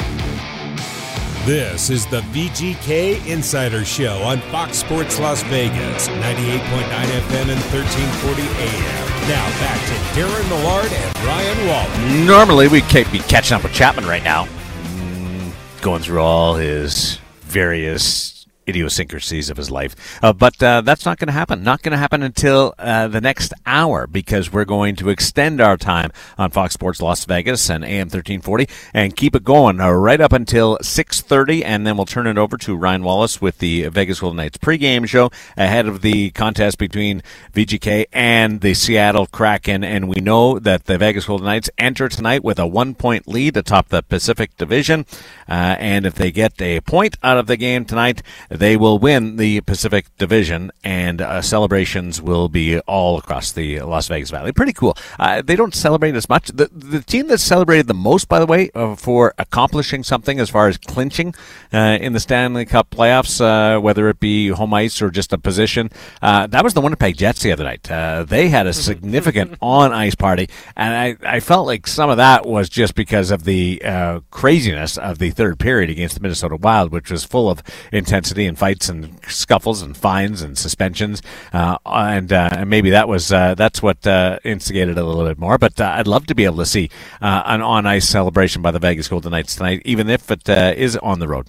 This is the VGK Insider Show on Fox Sports Las Vegas, 98.9 FM and 1340 AM. Now back to Darren Millard and Ryan Wallace. Normally, we'd be catching up with Chapman right now, mm, going through all his various idiosyncrasies of his life. Uh, but uh, that's not going to happen. Not going to happen until uh, the next hour because we're going to extend our time on Fox Sports Las Vegas and AM 1340 and keep it going uh, right up until 6.30 and then we'll turn it over to Ryan Wallace with the Vegas Golden Knights pregame show ahead of the contest between VGK and the Seattle Kraken. And we know that the Vegas Golden Knights enter tonight with a one-point lead atop the Pacific Division. Uh, and if they get a point out of the game tonight, they will win the Pacific Division, and uh, celebrations will be all across the Las Vegas Valley. Pretty cool. Uh, they don't celebrate as much. The, the team that celebrated the most, by the way, uh, for accomplishing something as far as clinching uh, in the Stanley Cup playoffs, uh, whether it be home ice or just a position, uh, that was the Winnipeg Jets the other night. Uh, they had a significant on ice party, and I, I felt like some of that was just because of the uh, craziness of the third period against the Minnesota Wild, which was full of intensity and fights and scuffles and fines and suspensions, uh, and, uh, and maybe that was uh, that's what uh, instigated a little bit more. But uh, I'd love to be able to see an on ice celebration by the Vegas Golden Knights tonight, even if it is on the road.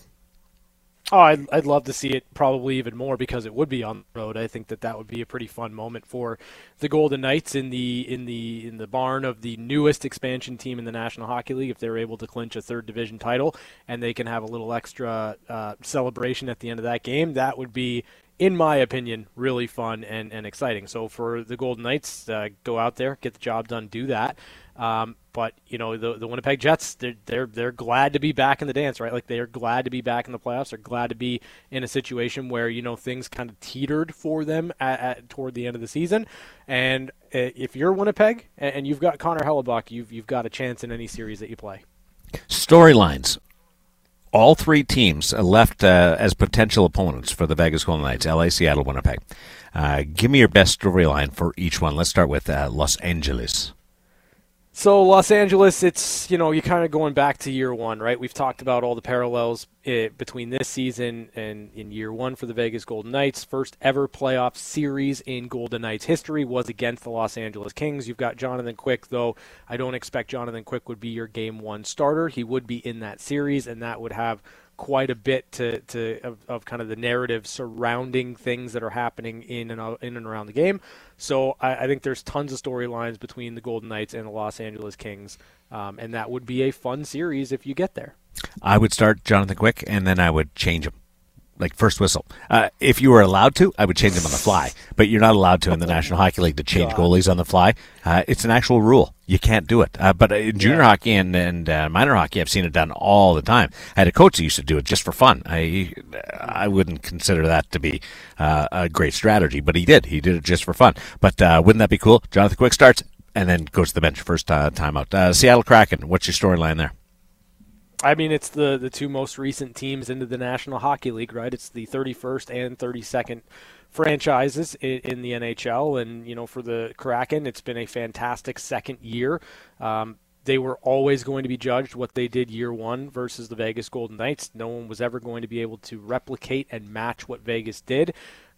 Oh, I'd, I'd love to see it probably even more because it would be on the road. I think that that would be a pretty fun moment for the Golden Knights in the in the in the barn of the newest expansion team in the National Hockey League. If they're able to clinch a third division title and they can have a little extra uh, celebration at the end of that game, that would be, in my opinion, really fun and, and exciting. So for the Golden Knights, uh, go out there, get the job done, do that. Um, but you know the the Winnipeg Jets, they're, they're they're glad to be back in the dance, right? Like they are glad to be back in the playoffs. They're glad to be in a situation where you know things kind of teetered for them at, at toward the end of the season. And uh, if you're Winnipeg and you've got Connor Hellebuyck, you've you've got a chance in any series that you play. Storylines. All three teams left uh, as potential opponents for the Vegas Golden Knights: LA, Seattle, Winnipeg. Uh, give me your best storyline for each one. Let's start with uh, Los Angeles. So Los Angeles, it's you know you're kind of going back to year one, right? We've talked about all the parallels eh, between this season and in year one for the Vegas Golden Knights. First ever playoff series in Golden Knights history was against the Los Angeles Kings. You've got Jonathan Quick, though. I don't expect Jonathan Quick would be your game one starter. He would be in that series, and that would have quite a bit to, to of, of kind of the narrative surrounding things that are happening in and out, in and around the game. So I, I think there's tons of storylines between the Golden Knights and the Los Angeles Kings, um, and that would be a fun series if you get there. I would start Jonathan Quick, and then I would change him, like first whistle. Uh, if you were allowed to, I would change him on the fly. But you're not allowed to in the National Hockey League to change goalies on the fly. Uh, it's an actual rule. You can't do it. Uh, but in junior hockey and, and uh, minor hockey, I've seen it done all the time. I had a coach that used to do it just for fun. I I wouldn't consider that to be uh, a great strategy, but he did. He did it just for fun. But uh, wouldn't that be cool? Jonathan Quick starts and then goes to the bench first uh, time out. Uh, Seattle Kraken. What's your storyline there? I mean, it's the, the two most recent teams into the National Hockey League, right? It's the 31st and 32nd franchises in, the NHL, and you know, for the Kraken, it's been a fantastic second year. Um, they were always going to be judged what they did year one versus the Vegas Golden Knights. No one was ever going to be able to replicate and match what Vegas did,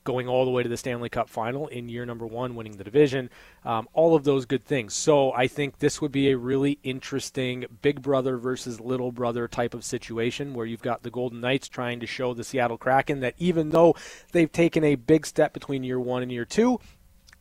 going all the way to the Stanley Cup final in year number one, winning the division, um, all of those good things. So I think this would be a really interesting big brother versus little brother type of situation where you've got the Golden Knights trying to show the Seattle Kraken that even though they've taken a big step between year one and year two,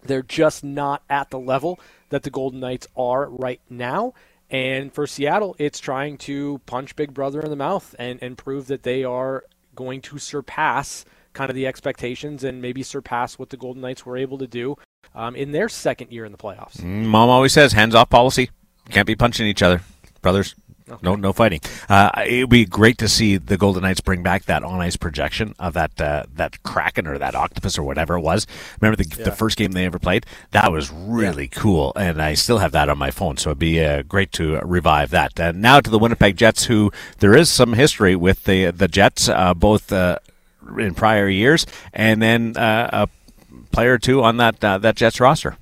they're just not at the level that the Golden Knights are right now. And for Seattle, it's trying to punch Big Brother in the mouth and, and prove that they are going to surpass kind of the expectations and maybe surpass what the Golden Knights were able to do um, in their second year in the playoffs. Mom always says hands off policy. Can't be punching each other. Brothers, Okay. No, no fighting. Uh, it would be great to see the Golden Knights bring back that on ice projection of that uh, that kraken or that octopus or whatever it was. Remember the, yeah. the first game they ever played? That was really yeah. cool, and I still have that on my phone. So it'd be uh, great to revive that. Uh, now to the Winnipeg Jets, who there is some history with the the Jets, uh, both uh, in prior years, and then a player or two on that that Jets roster.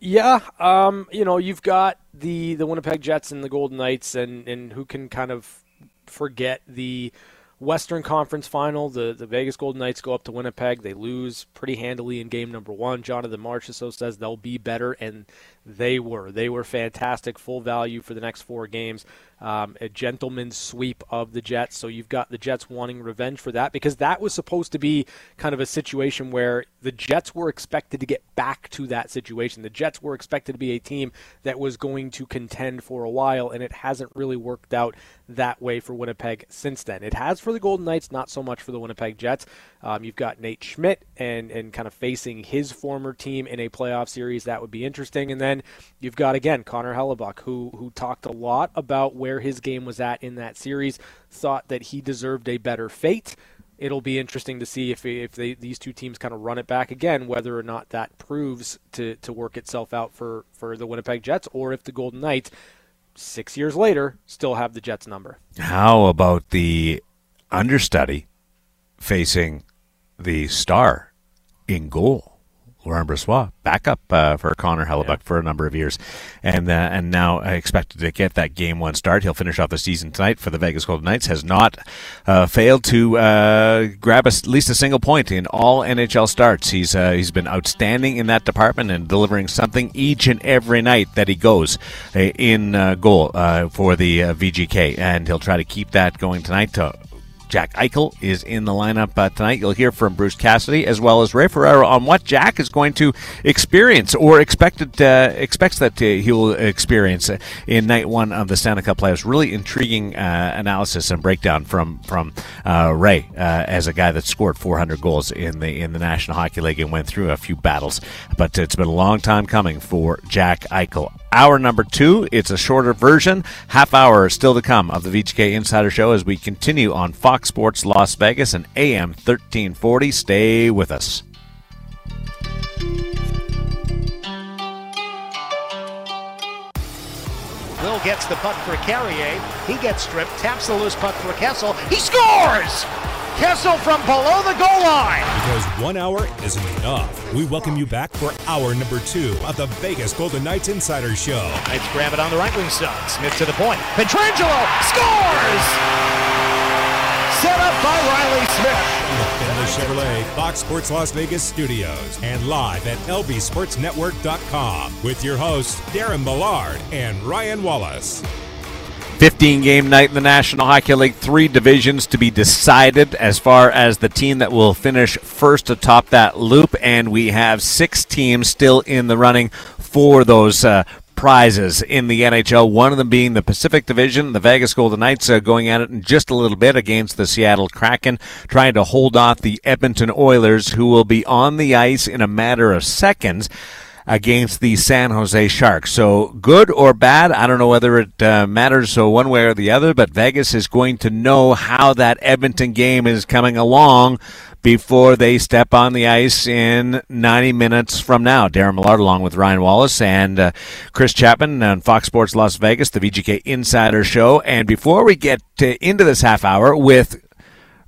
Yeah, um, you know, you've got the the Winnipeg Jets and the Golden Knights, and and who can kind of forget the Western Conference Final. The the Vegas Golden Knights go up to Winnipeg. They lose pretty handily in game number one. Jonathan Marchessault says they'll be better, and they were. They were fantastic, full value for the next four games. Um, a gentleman's sweep of the Jets. So you've got the Jets wanting revenge for that because that was supposed to be kind of a situation where the Jets were expected to get back to that situation. The Jets were expected to be a team that was going to contend for a while, and it hasn't really worked out that way for Winnipeg since then. It has for the Golden Knights, not so much for the Winnipeg Jets. Um, you've got Nate Schmidt and and kind of facing his former team in a playoff series. That would be interesting. And then you've got again Connor Hellebuyck, who who talked a lot about where his game was at in that series. Thought that he deserved a better fate. It'll be interesting to see if if they, these two teams kind of run it back again, whether or not that proves to to work itself out for for the Winnipeg Jets, or if the Golden Knights six years later still have the Jets number. How about the understudy facing the star in goal. Laurent Brossoit, backup uh, for Connor Hellebuyck yeah. for a number of years, and uh, and now I expected to get that game one start. He'll finish off the season tonight for the Vegas Golden Knights. Has not uh, failed to uh, grab a, at least a single point in all NHL starts. He's uh, he's been outstanding in that department and delivering something each and every night that he goes uh, in goal for the VGK, and he'll try to keep that going tonight. To, Jack Eichel is in the lineup uh, tonight. You'll hear from Bruce Cassidy as well as Ray Ferraro on what Jack is going to experience or expected uh, expects that uh, he will experience in night one of the Stanley Cup playoffs. Really intriguing uh, analysis and breakdown from from uh, Ray uh, as a guy that scored 400 goals in the in the National Hockey League and went through a few battles. But it's been a long time coming for Jack Eichel. Hour number two, it's a shorter version. Half hour still to come of the VGK Insider Show as we continue on Fox Sports Las Vegas and AM 1340. Stay with us. Will gets the puck for Carrier. He gets stripped, taps the loose puck for Kessel. He scores! Kessel from below the goal line. Because one hour isn't enough. We welcome you back for hour number two of the Vegas Golden Knights Insider Show. Knights grab it on the right wing side. Smith to the point. Pietrangelo scores! Set up by Riley Smith. From the Findlay Chevrolet Fox Sports Las Vegas studios and live at lbsportsnetwork.com with your hosts Darren Millard and Ryan Wallace. 15 game night in the National Hockey League. Three divisions to be decided as far as the team that will finish first atop that loop. And we have six teams still in the running for those uh, prizes in the NHL. One of them being the Pacific Division. The Vegas Golden Knights uh, going at it in just a little bit against the Seattle Kraken, trying to hold off the Edmonton Oilers, who will be on the ice in a matter of seconds against the San Jose Sharks. So good or bad, I don't know whether it uh, matters so one way or the other, but Vegas is going to know how that Edmonton game is coming along before they step on the ice in 90 minutes from now. Darren Millard along with Ryan Wallace and uh, Chris Chapman on Fox Sports Las Vegas, the VGK Insider Show. And before we get to, into this half hour with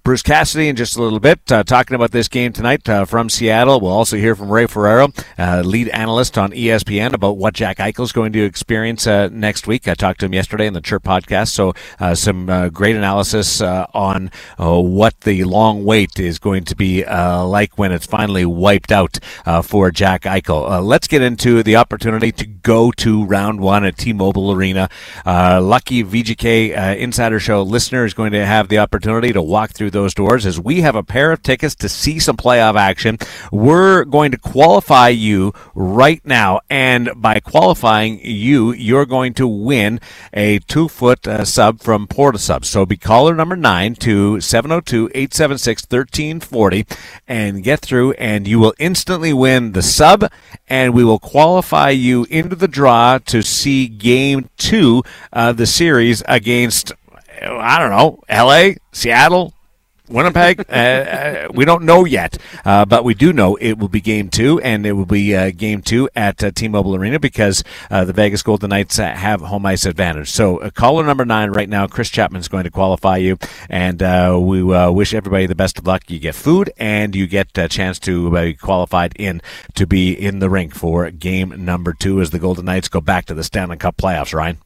Bruce Cassidy in just a little bit, uh, talking about this game tonight uh, from Seattle. We'll also hear from Ray Ferraro, uh, lead analyst on ESPN, about what Jack Eichel is going to experience uh, next week. I talked to him yesterday in the Chirp podcast, so uh, some uh, great analysis on what the long wait is going to be like when it's finally wiped out for Jack Eichel. let's get into the opportunity to go to round one at T-Mobile Arena. lucky VGK Insider Show listener is going to have the opportunity to walk through through those doors is we have a pair of tickets to see some playoff action. We're going to qualify you right now, and by qualifying you, you're going to win a two foot uh, sub from Port of Sub. So be caller number nine to 702 876 1340 and get through, and you will instantly win the sub, and we will qualify you into the draw to see game two of the series against, I don't know, LA, Seattle, Winnipeg, uh, uh, we don't know yet, uh, but we do know it will be game two, and it will be uh, game two at uh, T-Mobile Arena because uh, the Vegas Golden Knights have home ice advantage. So, caller number nine right now, Chris Chapman is going to qualify you, and we wish everybody the best of luck. You get food, and you get a chance to be qualified in to be in the rink for game number two as the Golden Knights go back to the Stanley Cup playoffs. Ryan.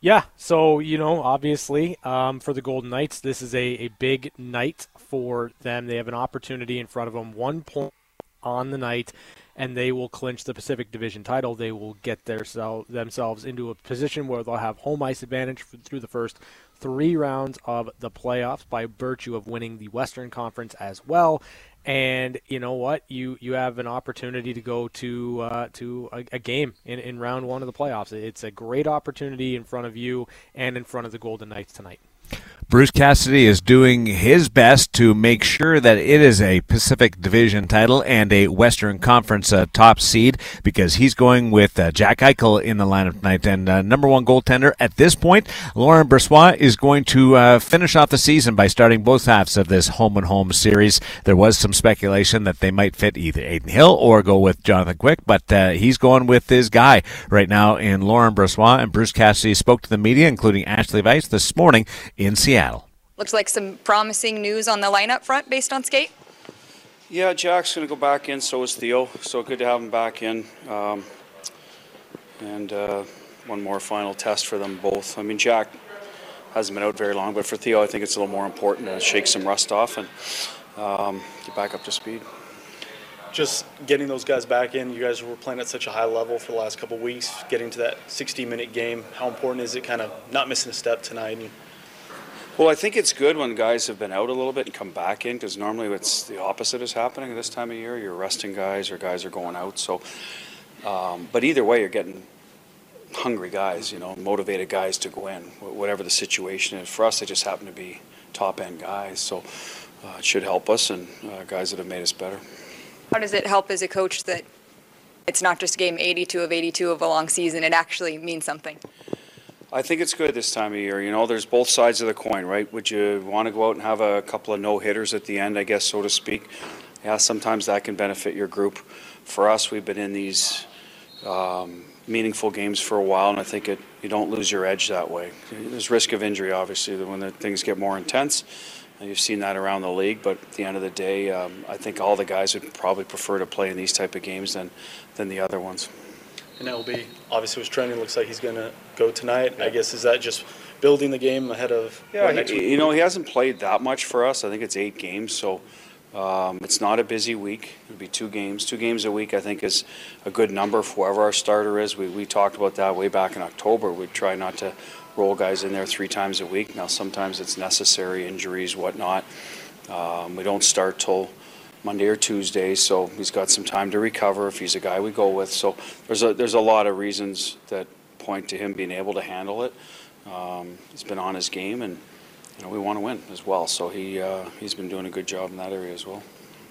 Yeah, so you know, obviously, um, for the Golden Knights, this is a, a big night for them. They have an opportunity in front of them, one point on the night, and they will clinch the Pacific Division title. They will get their themselves into a position where they'll have home ice advantage through the first three rounds of the playoffs by virtue of winning the Western Conference as well and you know what? You you have an opportunity to go to uh, to a, a, game in, in round one of the playoffs. It's a great opportunity in front of you and in front of the golden knights tonight Bruce Cassidy is doing his best to make sure that it is a Pacific Division title and a Western Conference uh, top seed because he's going with uh, Jack Eichel in the lineup tonight. And uh, number one goaltender at this point, Laurent Brossoit, is going to uh, finish off the season by starting both halves of this home and home series. There was some speculation that they might fit either Adin Hill or go with Jonathan Quick, but uh, he's going with his guy right now in Laurent Brossoit. And Bruce Cassidy spoke to the media, including Ashley Weiss, this morning in Seattle. Seattle. Looks like some promising news on the lineup front based on skate. Yeah, Jack's going to go back in. So is Theo. So good to have him back in. Um, and uh, one more final test for them both. I mean, Jack hasn't been out very long, but for Theo, I think it's a little more important to shake some rust off and um, get back up to speed. Just getting those guys back in. You guys were playing at such a high level for the last couple weeks. Getting to that 60-minute game, how important is it? Kind of not missing a step tonight. And well, I think it's good when guys have been out a little bit and come back in because normally it's the opposite is happening this time of year. You're resting guys or guys are going out. So, um, but either way, you're getting hungry guys, you know, motivated guys to go in, whatever the situation is. For us, they just happen to be top end guys. So uh, it should help us and uh, guys that have made us better. How does it help as a coach that it's not just game 82 of 82 of a long season? It actually means something. I think it's good this time of year. You know, there's both sides of the coin, right? Would you want to go out and have a couple of no hitters at the end, I guess, so to speak? Yeah, sometimes that can benefit your group. For us, we've been in these um, meaningful games for a while, and I think it you don't lose your edge that way. There's risk of injury, obviously, when the things get more intense. You've seen that around the league, but at the end of the day, um, I think all the guys would probably prefer to play in these type of games than, than the other ones and LB obviously was trending. Looks like he's going to go tonight. Yeah. I guess is that just building the game ahead of yeah. Next he, week? You know, he hasn't played that much for us. I think it's eight games, so um, it's not a busy week. It'll be two games. Two games a week, I think, is a good number for whoever our starter is. We we talked about that way back in October. We try not to roll guys in there three times a week. Now sometimes it's necessary, injuries, whatnot. Um, we don't start till Monday or Tuesday, so he's got some time to recover if he's a guy we go with. So there's a there's a lot of reasons that point to him being able to handle it. Um, he's been on his game, and you know we want to win as well. So he uh, he's been doing a good job in that area as well.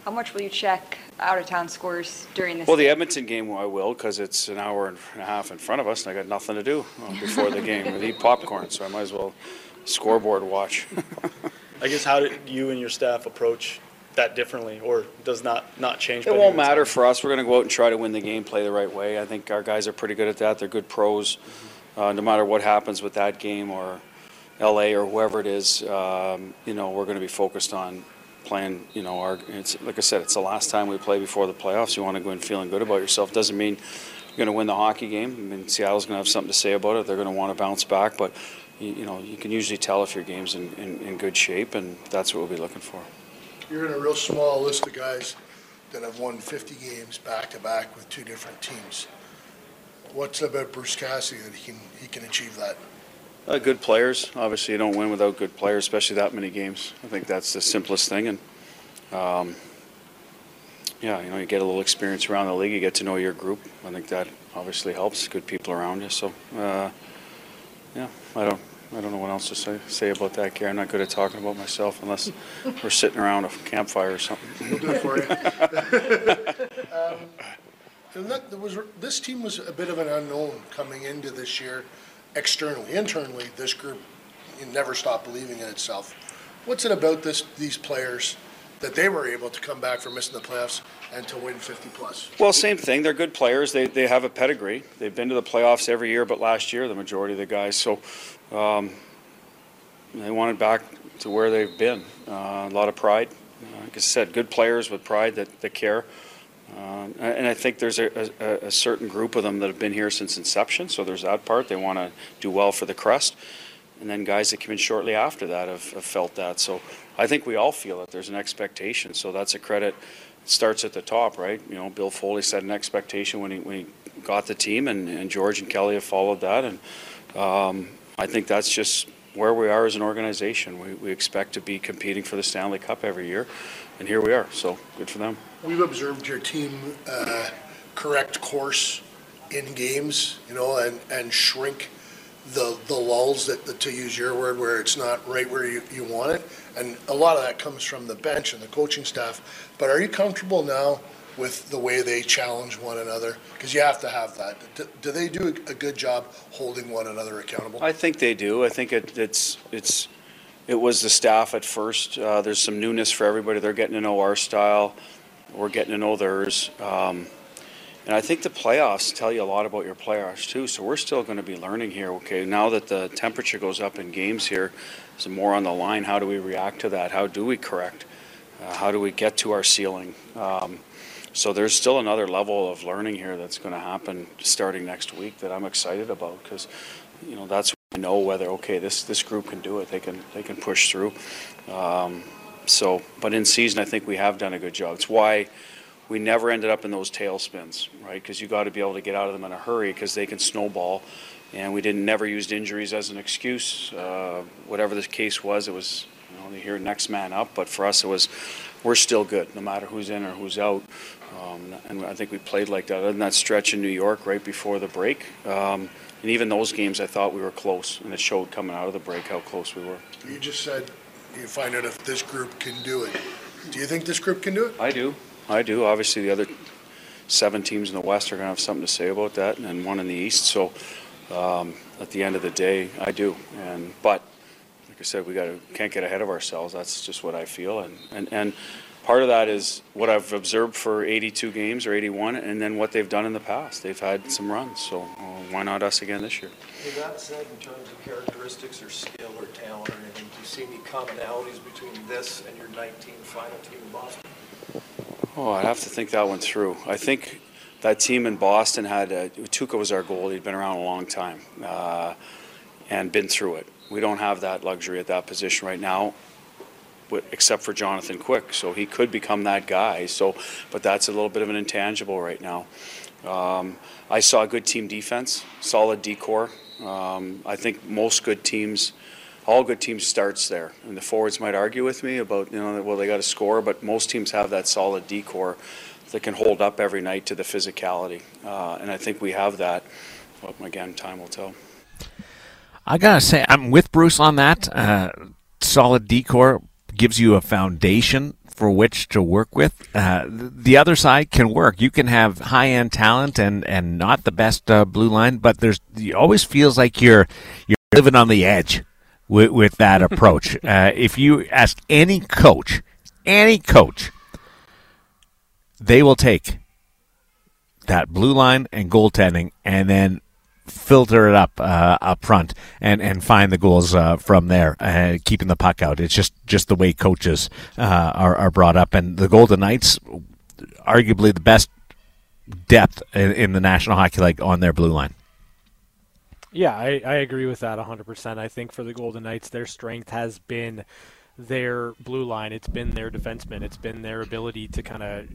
How much will you check out of town scores during this? Well, the Edmonton game I will because it's an hour and a half in front of us, and I got nothing to do before the game. I eat popcorn, so I might as well scoreboard watch. I guess how did you and your staff approach that differently, or does not not change? It won't matter for us. We're going to go out and try to win the game, play the right way. I think our guys are pretty good at that. They're good pros. Mm-hmm. Uh, no matter what happens with that game or LA or whoever it is, um, you know, we're going to be focused on playing. You know, our it's like I said, it's the last time we play before the playoffs. You want to go in feeling good about yourself. Doesn't mean you're going to win the hockey game. I mean, Seattle's going to have something to say about it. They're going to want to bounce back, but you, you know, you can usually tell if your game's in, in, in good shape, and that's what we'll be looking for you're in a real small list of guys that have won 50 games back to back with two different teams. What's about Bruce Cassidy that he can he can achieve that? Uh, good players. Obviously, you don't win without good players, especially that many games. I think that's the simplest thing. And um, yeah, you know, you get a little experience around the league. You get to know your group. I think that obviously helps. Good people around you. So uh, yeah, I don't. I don't know what else to say, say about that, Gary. I'm not good at talking about myself unless we're sitting around a campfire or something. We'll do it for you. um, and that, there was, this team was a bit of an unknown coming into this year externally. Internally, this group never stopped believing in itself. What's it about this, these players that they were able to come back from missing the playoffs and to win 50 plus? Well, same thing. They're good players. They, they have a pedigree. They've been to the playoffs every year, but last year, the majority of the guys. So um, they wanted back to where they've been. Uh, a lot of pride. Uh, like I said, good players with pride that, that care. Uh, and I think there's a, a, a, certain group of them that have been here since inception, so there's that part. They want to do well for the crest. And then guys that come in shortly after that have, have, felt that. So I think we all feel that there's an expectation. So that's a credit. It starts at the top, right? You know, Bill Foley set an expectation when he, when he got the team, and, and George and Kelly have followed that. And um, I think that's just where we are as an organization. We, we expect to be competing for the Stanley Cup every year, and here we are. So good for them. We've observed your team uh, correct course in games, you know, and, and shrink the the lulls that, to use your word where it's not right where you, you want it and a lot of that comes from the bench and the coaching staff but are you comfortable now with the way they challenge one another because you have to have that do, do, they do a good job holding one another accountable i think they do i think it, it's it's it was the staff at first uh, there's some newness for everybody they're getting to know our style we're getting to know theirs um, and I think the playoffs tell you a lot about your playoffs too. So we're still going to be learning here. Okay, now that the temperature goes up in games here, some more on the line. How do we react to that? How do we correct? Uh, how do we get to our ceiling? Um, so there's still another level of learning here that's going to happen starting next week that I'm excited about because you know that's when we know whether okay this this group can do it. They can they can push through. Um, so, but in season, I think we have done a good job. It's why we never ended up in those tailspins, right? Because you got to be able to get out of them in a hurry because they can snowball. And we didn't never used injuries as an excuse. Uh, whatever the case was, it was you know, you hear next man up. But for us, it was we're still good, no matter who's in or who's out. Um, and I think we played like that. Other than that stretch in New York right before the break, um, and even those games, I thought we were close, and it showed coming out of the break how close we were. You just said you find out if this group can do it. Do you think this group can do it? I do. I do. Obviously, the other seven teams in the West are going to have something to say about that, and one in the East. So, um, at the end of the day, I do. And but, I said, we got to can't get ahead of ourselves. That's just what I feel, and and and part of that is what I've observed for 82 games or 81, and then what they've done in the past. They've had some runs, so uh, why not us again this year? With that said, in terms of characteristics or skill or talent or anything, do you see any commonalities between this and your 19 final team in Boston? Oh, I'd have to think that one through. I think that team in Boston had uh, Tuukka was our goalie. He'd been around a long time uh, and been through it. We don't have that luxury at that position right now, except for Jonathan Quick. So he could become that guy. So, but that's a little bit of an intangible right now. Um, I saw good team defense, solid D corps. Um, I think most good teams all good teams starts there. And the forwards might argue with me about, you know, well, they got to score, but most teams have that solid D corps that can hold up every night to the physicality. Uh, and I think we have that. Well, again, time will tell. I got to say, I'm with Bruce on that. Uh, solid D corps gives you a foundation for which to work with. Uh, the other side can work. You can have high end talent and, and not the best uh, blue line, but there's it always feels like you're you're living on the edge with, with that approach. uh, if you ask any coach, any coach, they will take that blue line and goaltending and then filter it up uh, up front and, and find the goals uh, from there, uh, keeping the puck out. It's just, just the way coaches uh, are, are brought up. And the Golden Knights, arguably the best depth in, in the National Hockey League on their blue line. Yeah, I, I agree with that 100%. I think for the Golden Knights, their strength has been their blue line. It's been their defensemen. It's been their ability to kind of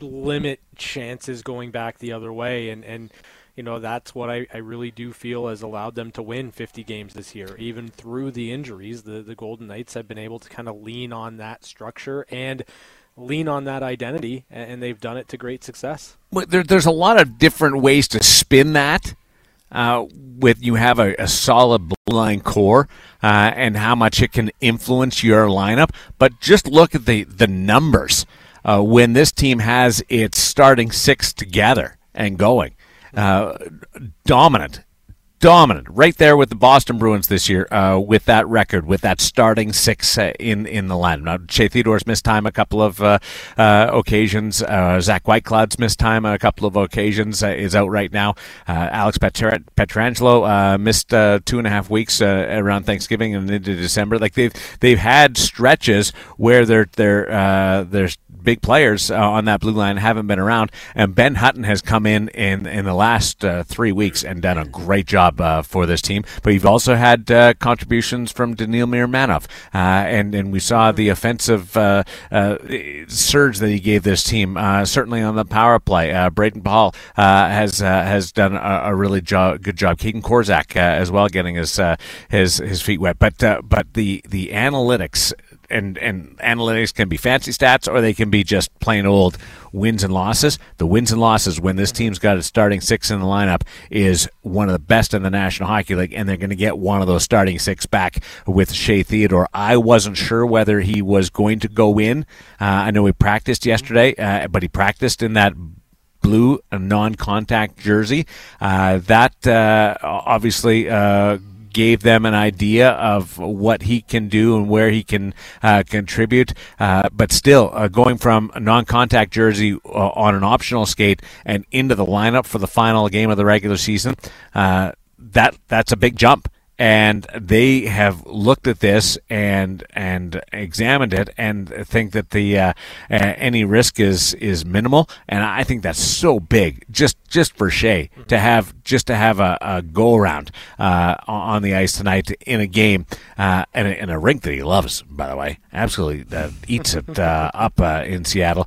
limit chances going back the other way. And, and you know, that's what I, I really do feel has allowed them to win 50 games this year. Even through the injuries, the, the Golden Knights have been able to kind of lean on that structure and lean on that identity, and they've done it to great success. Well, there, there's a lot of different ways to spin that. Uh, with you have a, a solid line core uh, and how much it can influence your lineup, but just look at the the numbers uh, when this team has its starting six together and going. Uh, dominant dominant, right there with the Boston Bruins this year, uh, with that record, with that starting six uh, in in the line. Now, Shea Theodore's missed time a couple of uh, uh occasions. Uh, Zach Whitecloud's missed time a couple of occasions. Is out right now. Alex Petr- Pietrangelo missed two and a half weeks around Thanksgiving and into December. Like they've they've had stretches where they're they're they're big players uh, on that blue line haven't been around. And Ben Hutton has come in in, in the last uh, three weeks and done a great job uh, for this team. But you've also had uh, contributions from Daniil Miromanov. Uh, and, and we saw the offensive uh, surge that he gave this team, certainly on the power play. Brayden Pachal has has done a, a really jo- good job. Kaedan Korczak as well, getting his his his feet wet. But but the the analytics and and analytics can be fancy stats or they can be just plain old wins and losses. The wins and losses when this team's got a starting six in the lineup is one of the best in the National Hockey League, and they're going to get one of those starting six back with Shea Theodore. I wasn't sure whether he was going to go in. Uh, I know he practiced yesterday, uh, but he practiced in that blue non-contact jersey. Uh, that uh, obviously uh, gave them an idea of what he can do and where he can uh, contribute. Uh, but still, uh, going from a non-contact jersey uh, on an optional skate and into the lineup for the final game of the regular season, uh, that that's a big jump and they have looked at this and and examined it and think that the uh, any risk is is minimal. And I think that's so big just just for Shea to have just to have a, a go around uh, on the ice tonight in a game uh, in, a, in, a, rink that he loves by the way. Absolutely uh, eats it uh, up uh, in Seattle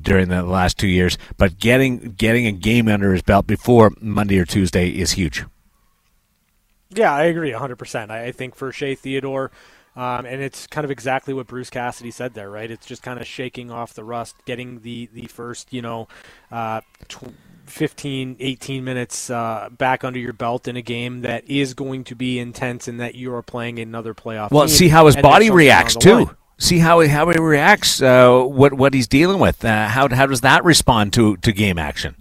during the last two years. But getting getting a game under his belt before Monday or Tuesday is huge. Yeah, I agree 100%. I think for Shea Theodore, um, and it's kind of exactly what Bruce Cassidy said there, right? It's just kind of shaking off the rust, getting the, the first, you know, uh, 15, 18 minutes uh, back under your belt in a game that is going to be intense and that you are playing another playoff. Well, see how his body reacts too. Line. See how he, how he reacts, uh, what what he's dealing with. Uh, how how does that respond to to game action?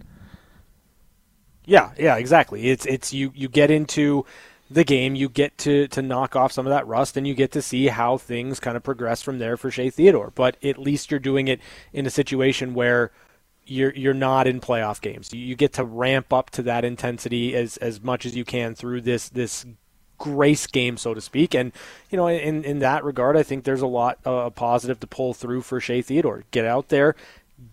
Yeah, yeah, exactly. It's it's you you get into the game, you get to to knock off some of that rust, and you get to see how things kind of progress from there for Shea Theodore. But at least you're doing it in a situation where you're you're not in playoff games. You get to ramp up to that intensity as as much as you can through this this grace game, so to speak. And you know, in in that regard, I think there's a lot uh, positive to pull through for Shea Theodore. Get out there,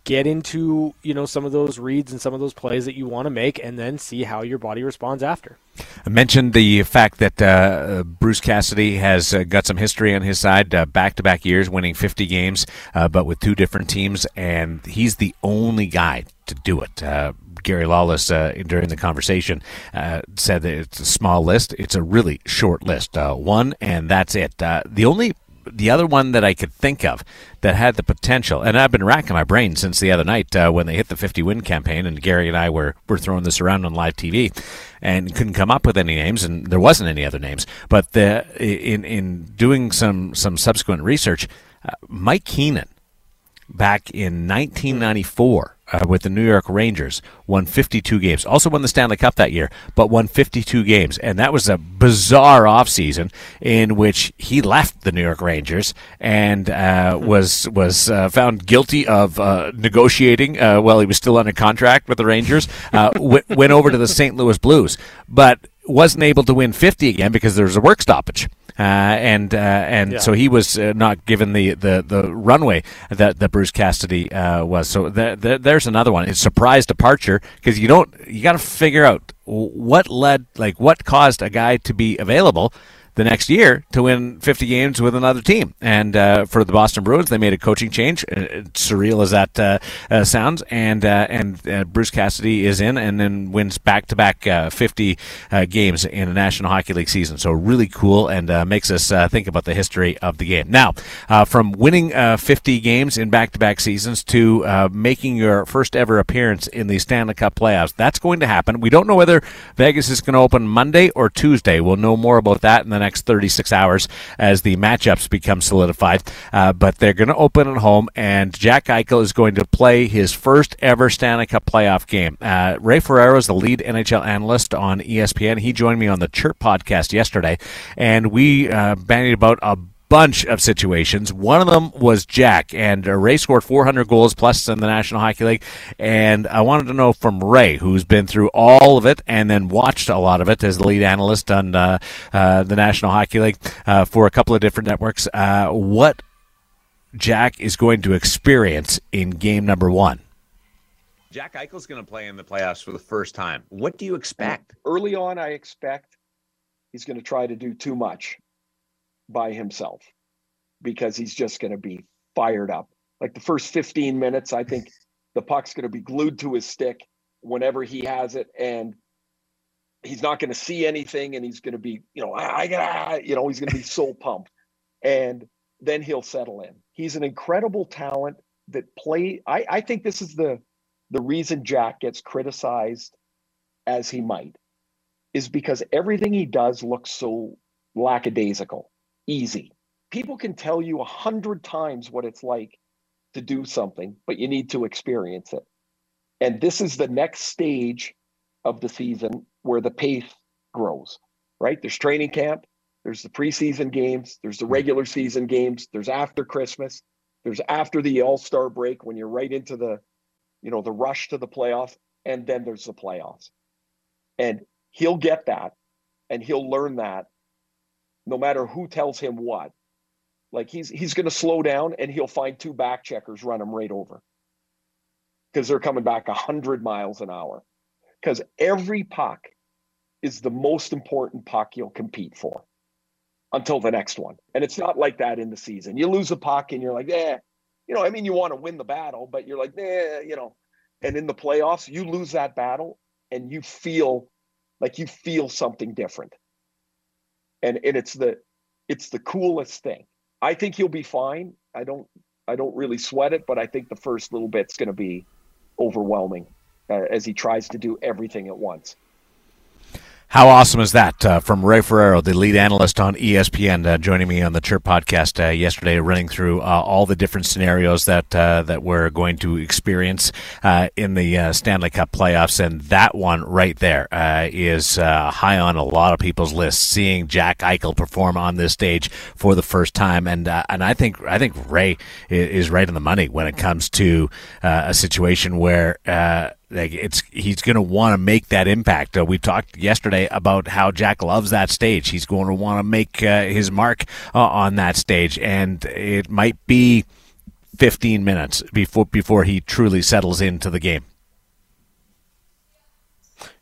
get into you know some of those reads and some of those plays that you want to make and then see how your body responds after i mentioned the fact that uh, bruce cassidy has uh, got some history on his side uh, back-to-back years winning 50 games uh, but with two different teams and he's the only guy to do it uh, Gary Lawless uh, during the conversation uh, said that it's a small list. It's a really short list, uh, one, and that's it. Uh, the only the other one that I could think of that had the potential, and I've been racking my brain since the other night uh, when they hit the 50 win campaign, and Gary and I were, were throwing this around on live TV and couldn't come up with any names, and there wasn't any other names. But the, in, in doing some, some subsequent research, uh, Mike Keenan back in 1994 uh, with the New York Rangers, won 52 games. Also won the Stanley Cup that year, but won 52 games. And that was a bizarre offseason in which he left the New York Rangers and uh, was was uh, found guilty of uh, negotiating uh, while he was still under contract with the Rangers. Uh, w- went over to the St. Louis Blues, but wasn't able to win 50 again because there was a work stoppage. Uh, and uh, and yeah. so he was uh, not given the, the, the runway that, that Bruce Cassidy uh, was. So th- th- there's another one. It's surprise departure because you don't you got to figure out what led like what caused a guy to be available the next year to win 50 games with another team. And uh, for the Boston Bruins, they made a coaching change, uh, surreal as that uh, uh, sounds, and uh, and Bruce Cassidy is in and then wins back to back 50 games in a National Hockey League season. So really cool and makes us think about the history of the game. Now, from winning 50 games in back to back seasons to making your first ever appearance in the Stanley Cup playoffs, that's going to happen. We don't know whether Vegas is going to open Monday or Tuesday. We'll know more about that in the next 36 hours as the matchups become solidified. Uh, but they're going to open at home, and Jack Eichel is going to play his first ever Stanley Cup playoff game. Uh, Ray Ferraro is the lead NHL analyst on ESPN. He joined me on the Chirp podcast yesterday, and we uh, bandied about a bunch of situations. One of them was Jack, and uh, Ray scored 400 goals plus in the National Hockey League. And I wanted to know from Ray, who's been through all of it and then watched a lot of it as the lead analyst on uh, uh, the National Hockey League uh, for a couple of different networks, uh, what Jack is going to experience in game number one. Jack Eichel's going to play in the playoffs for the first time. What do you expect? Early on, I expect he's going to try to do too much by himself because he's just going to be fired up. Like the first 15 minutes, I think the puck's going to be glued to his stick whenever he has it, and he's not going to see anything, and he's going to be, you know, I got, you know, he's going to be so pumped, and then he'll settle in. He's an incredible talent that play. I, I think this is the the reason Jack gets criticized as he might is because everything he does looks so lackadaisical easy. People can tell you a hundred times what it's like to do something, but you need to experience it. And this is the next stage of the season where the pace grows, right? There's training camp, there's the preseason games, there's the regular season games, there's after Christmas, there's after the All-Star break when you're right into the, you know, the rush to the playoffs, and then there's the playoffs. And he'll get that and he'll learn that no matter who tells him what. Like he's he's going to slow down and he'll find two back checkers run him right over because they're coming back 100 miles an hour. Because every puck is the most important puck you'll compete for until the next one. And it's not like that in the season. You lose a puck and you're like, eh, you know, I mean, you want to win the battle, but you're like, eh, you know. And in the playoffs, you lose that battle and you feel like you feel something different and and it's the it's the coolest thing. I think he'll be fine. I don't I don't really sweat it, but I think the first little bit's going to be overwhelming uh, as he tries to do everything at once. How awesome is that uh, from Ray Ferraro, the lead analyst on ESPN, uh, joining me on the Chirp podcast uh, yesterday, running through uh, all the different scenarios that uh, that we're going to experience uh, in the Stanley Cup playoffs, and that one right there is high on a lot of people's lists. Seeing Jack Eichel perform on this stage for the first time, and and I think I think Ray is right in the money when it comes to a situation where like it's he's going to want to make that impact. Uh, we talked yesterday about how Jack loves that stage. He's going to want to make uh, his mark uh, on that stage, and it might be 15 minutes before before he truly settles into the game.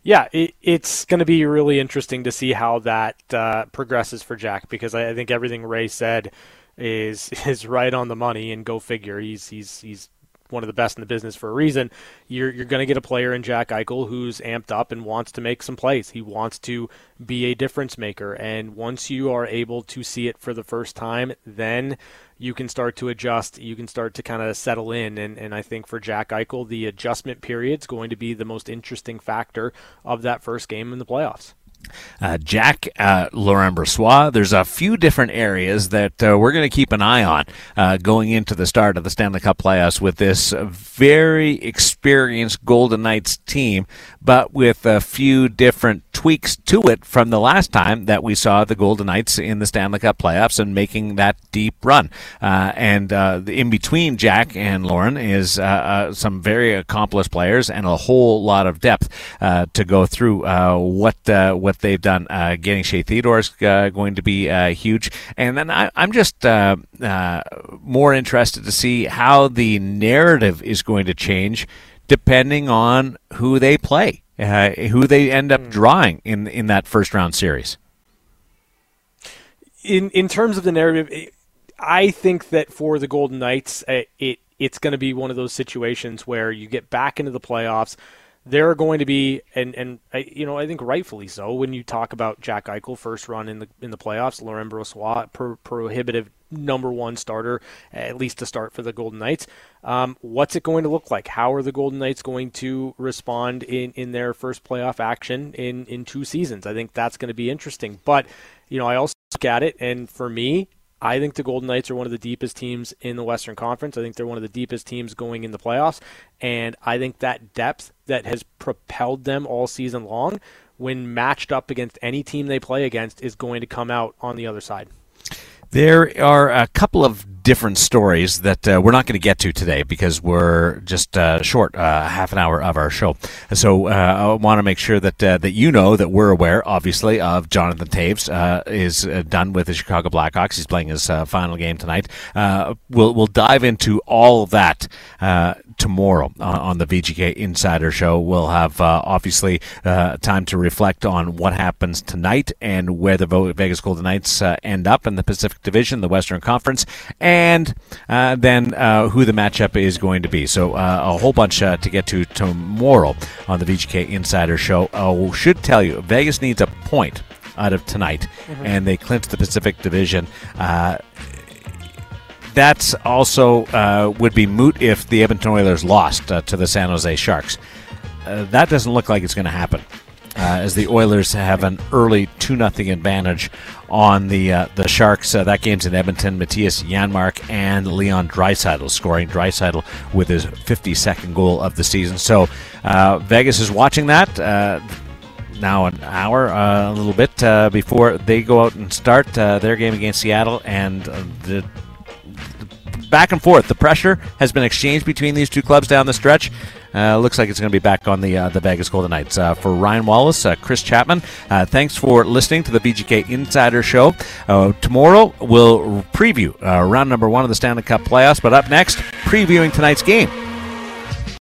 Yeah, it, it's going to be really interesting to see how that uh, progresses for Jack because I, I think everything Ray said is is right on the money. And go figure, he's he's he's one of the best in the business for a reason. You're you're going to get a player in Jack Eichel who's amped up and wants to make some plays. He wants to be a difference maker, and once you are able to see it for the first time, then you can start to adjust. You can start to kind of settle in, and and I think for Jack Eichel, the adjustment period is going to be the most interesting factor of that first game in the playoffs. Uh, Jack uh, Laurent Brossoit. There's a few different areas that uh, we're going to keep an eye on uh, going into the start of the Stanley Cup playoffs with this very experienced Golden Knights team, but with a few different tweaks to it from the last time that we saw the Golden Knights in the Stanley Cup playoffs and making that deep run. Uh, and uh, in between Jack and Laurent is some very accomplished players and a whole lot of depth to go through what what what they've done. Uh, getting Shea Theodore is uh, going to be uh, huge. And then I, am just uh, uh, more interested to see how the narrative is going to change depending on who they play, uh, who they end up hmm. drawing in, in that first round series. in in terms of the narrative, I think that for the Golden Knights, it it's going to be one of those situations where you get back into the playoffs. There are going to be, and and you know, I think rightfully so. When you talk about Jack Eichel first run in the in the playoffs, Laurent Brossoit per, prohibitive number one starter, at least to start for the Golden Knights. Um, what's it going to look like? How are the Golden Knights going to respond in, in their first playoff action in, in two seasons? I think that's going to be interesting. But, you know, I also look at it, and for me, I think the Golden Knights are one of the deepest teams in the Western Conference. I think they're one of the deepest teams going in the playoffs. And I think that depth that has propelled them all season long, when matched up against any team they play against, is going to come out on the other side. There are a couple of different stories that uh, we're not going to get to today because we're just uh, short uh, half an hour of our show. So uh, I want to make sure that uh, that you know that we're aware, obviously, of Jonathan Toews uh, is done with the Chicago Blackhawks. He's playing his final game tonight. we'll we'll dive into all of that tomorrow uh, on the VGK Insider Show. We'll have uh, obviously uh, time to reflect on what happens tonight and where the Vegas Golden Knights uh, end up in the Pacific Division, the Western Conference, and uh, then uh, who the matchup is going to be. So a whole bunch to get to tomorrow on the VGK Insider Show. I should tell you, Vegas needs a point out of tonight, mm-hmm. and they clinch the Pacific Division. That's also uh, would be moot if the Edmonton Oilers lost uh, to the San Jose Sharks. Uh, that doesn't look like it's going to happen, uh, as the Oilers have an early two nothing advantage on the uh, the Sharks. Uh, that game's in Edmonton. Mattias Janmark and Leon Draisaitl scoring. Draisaitl with his 52nd goal of the season. So Vegas is watching that now an hour, uh, a little bit uh, before they go out and start uh, their game against Seattle, and the back and forth. The pressure has been exchanged between these two clubs down the stretch. Uh, looks like it's going to be back on the uh, the Vegas Golden Knights. Uh, for Ryan Wallace, uh, Chris Chapman, uh, thanks for listening to the VGK Insider Show. Uh, tomorrow we'll preview round number one of the Stanley Cup playoffs, but up next, previewing tonight's game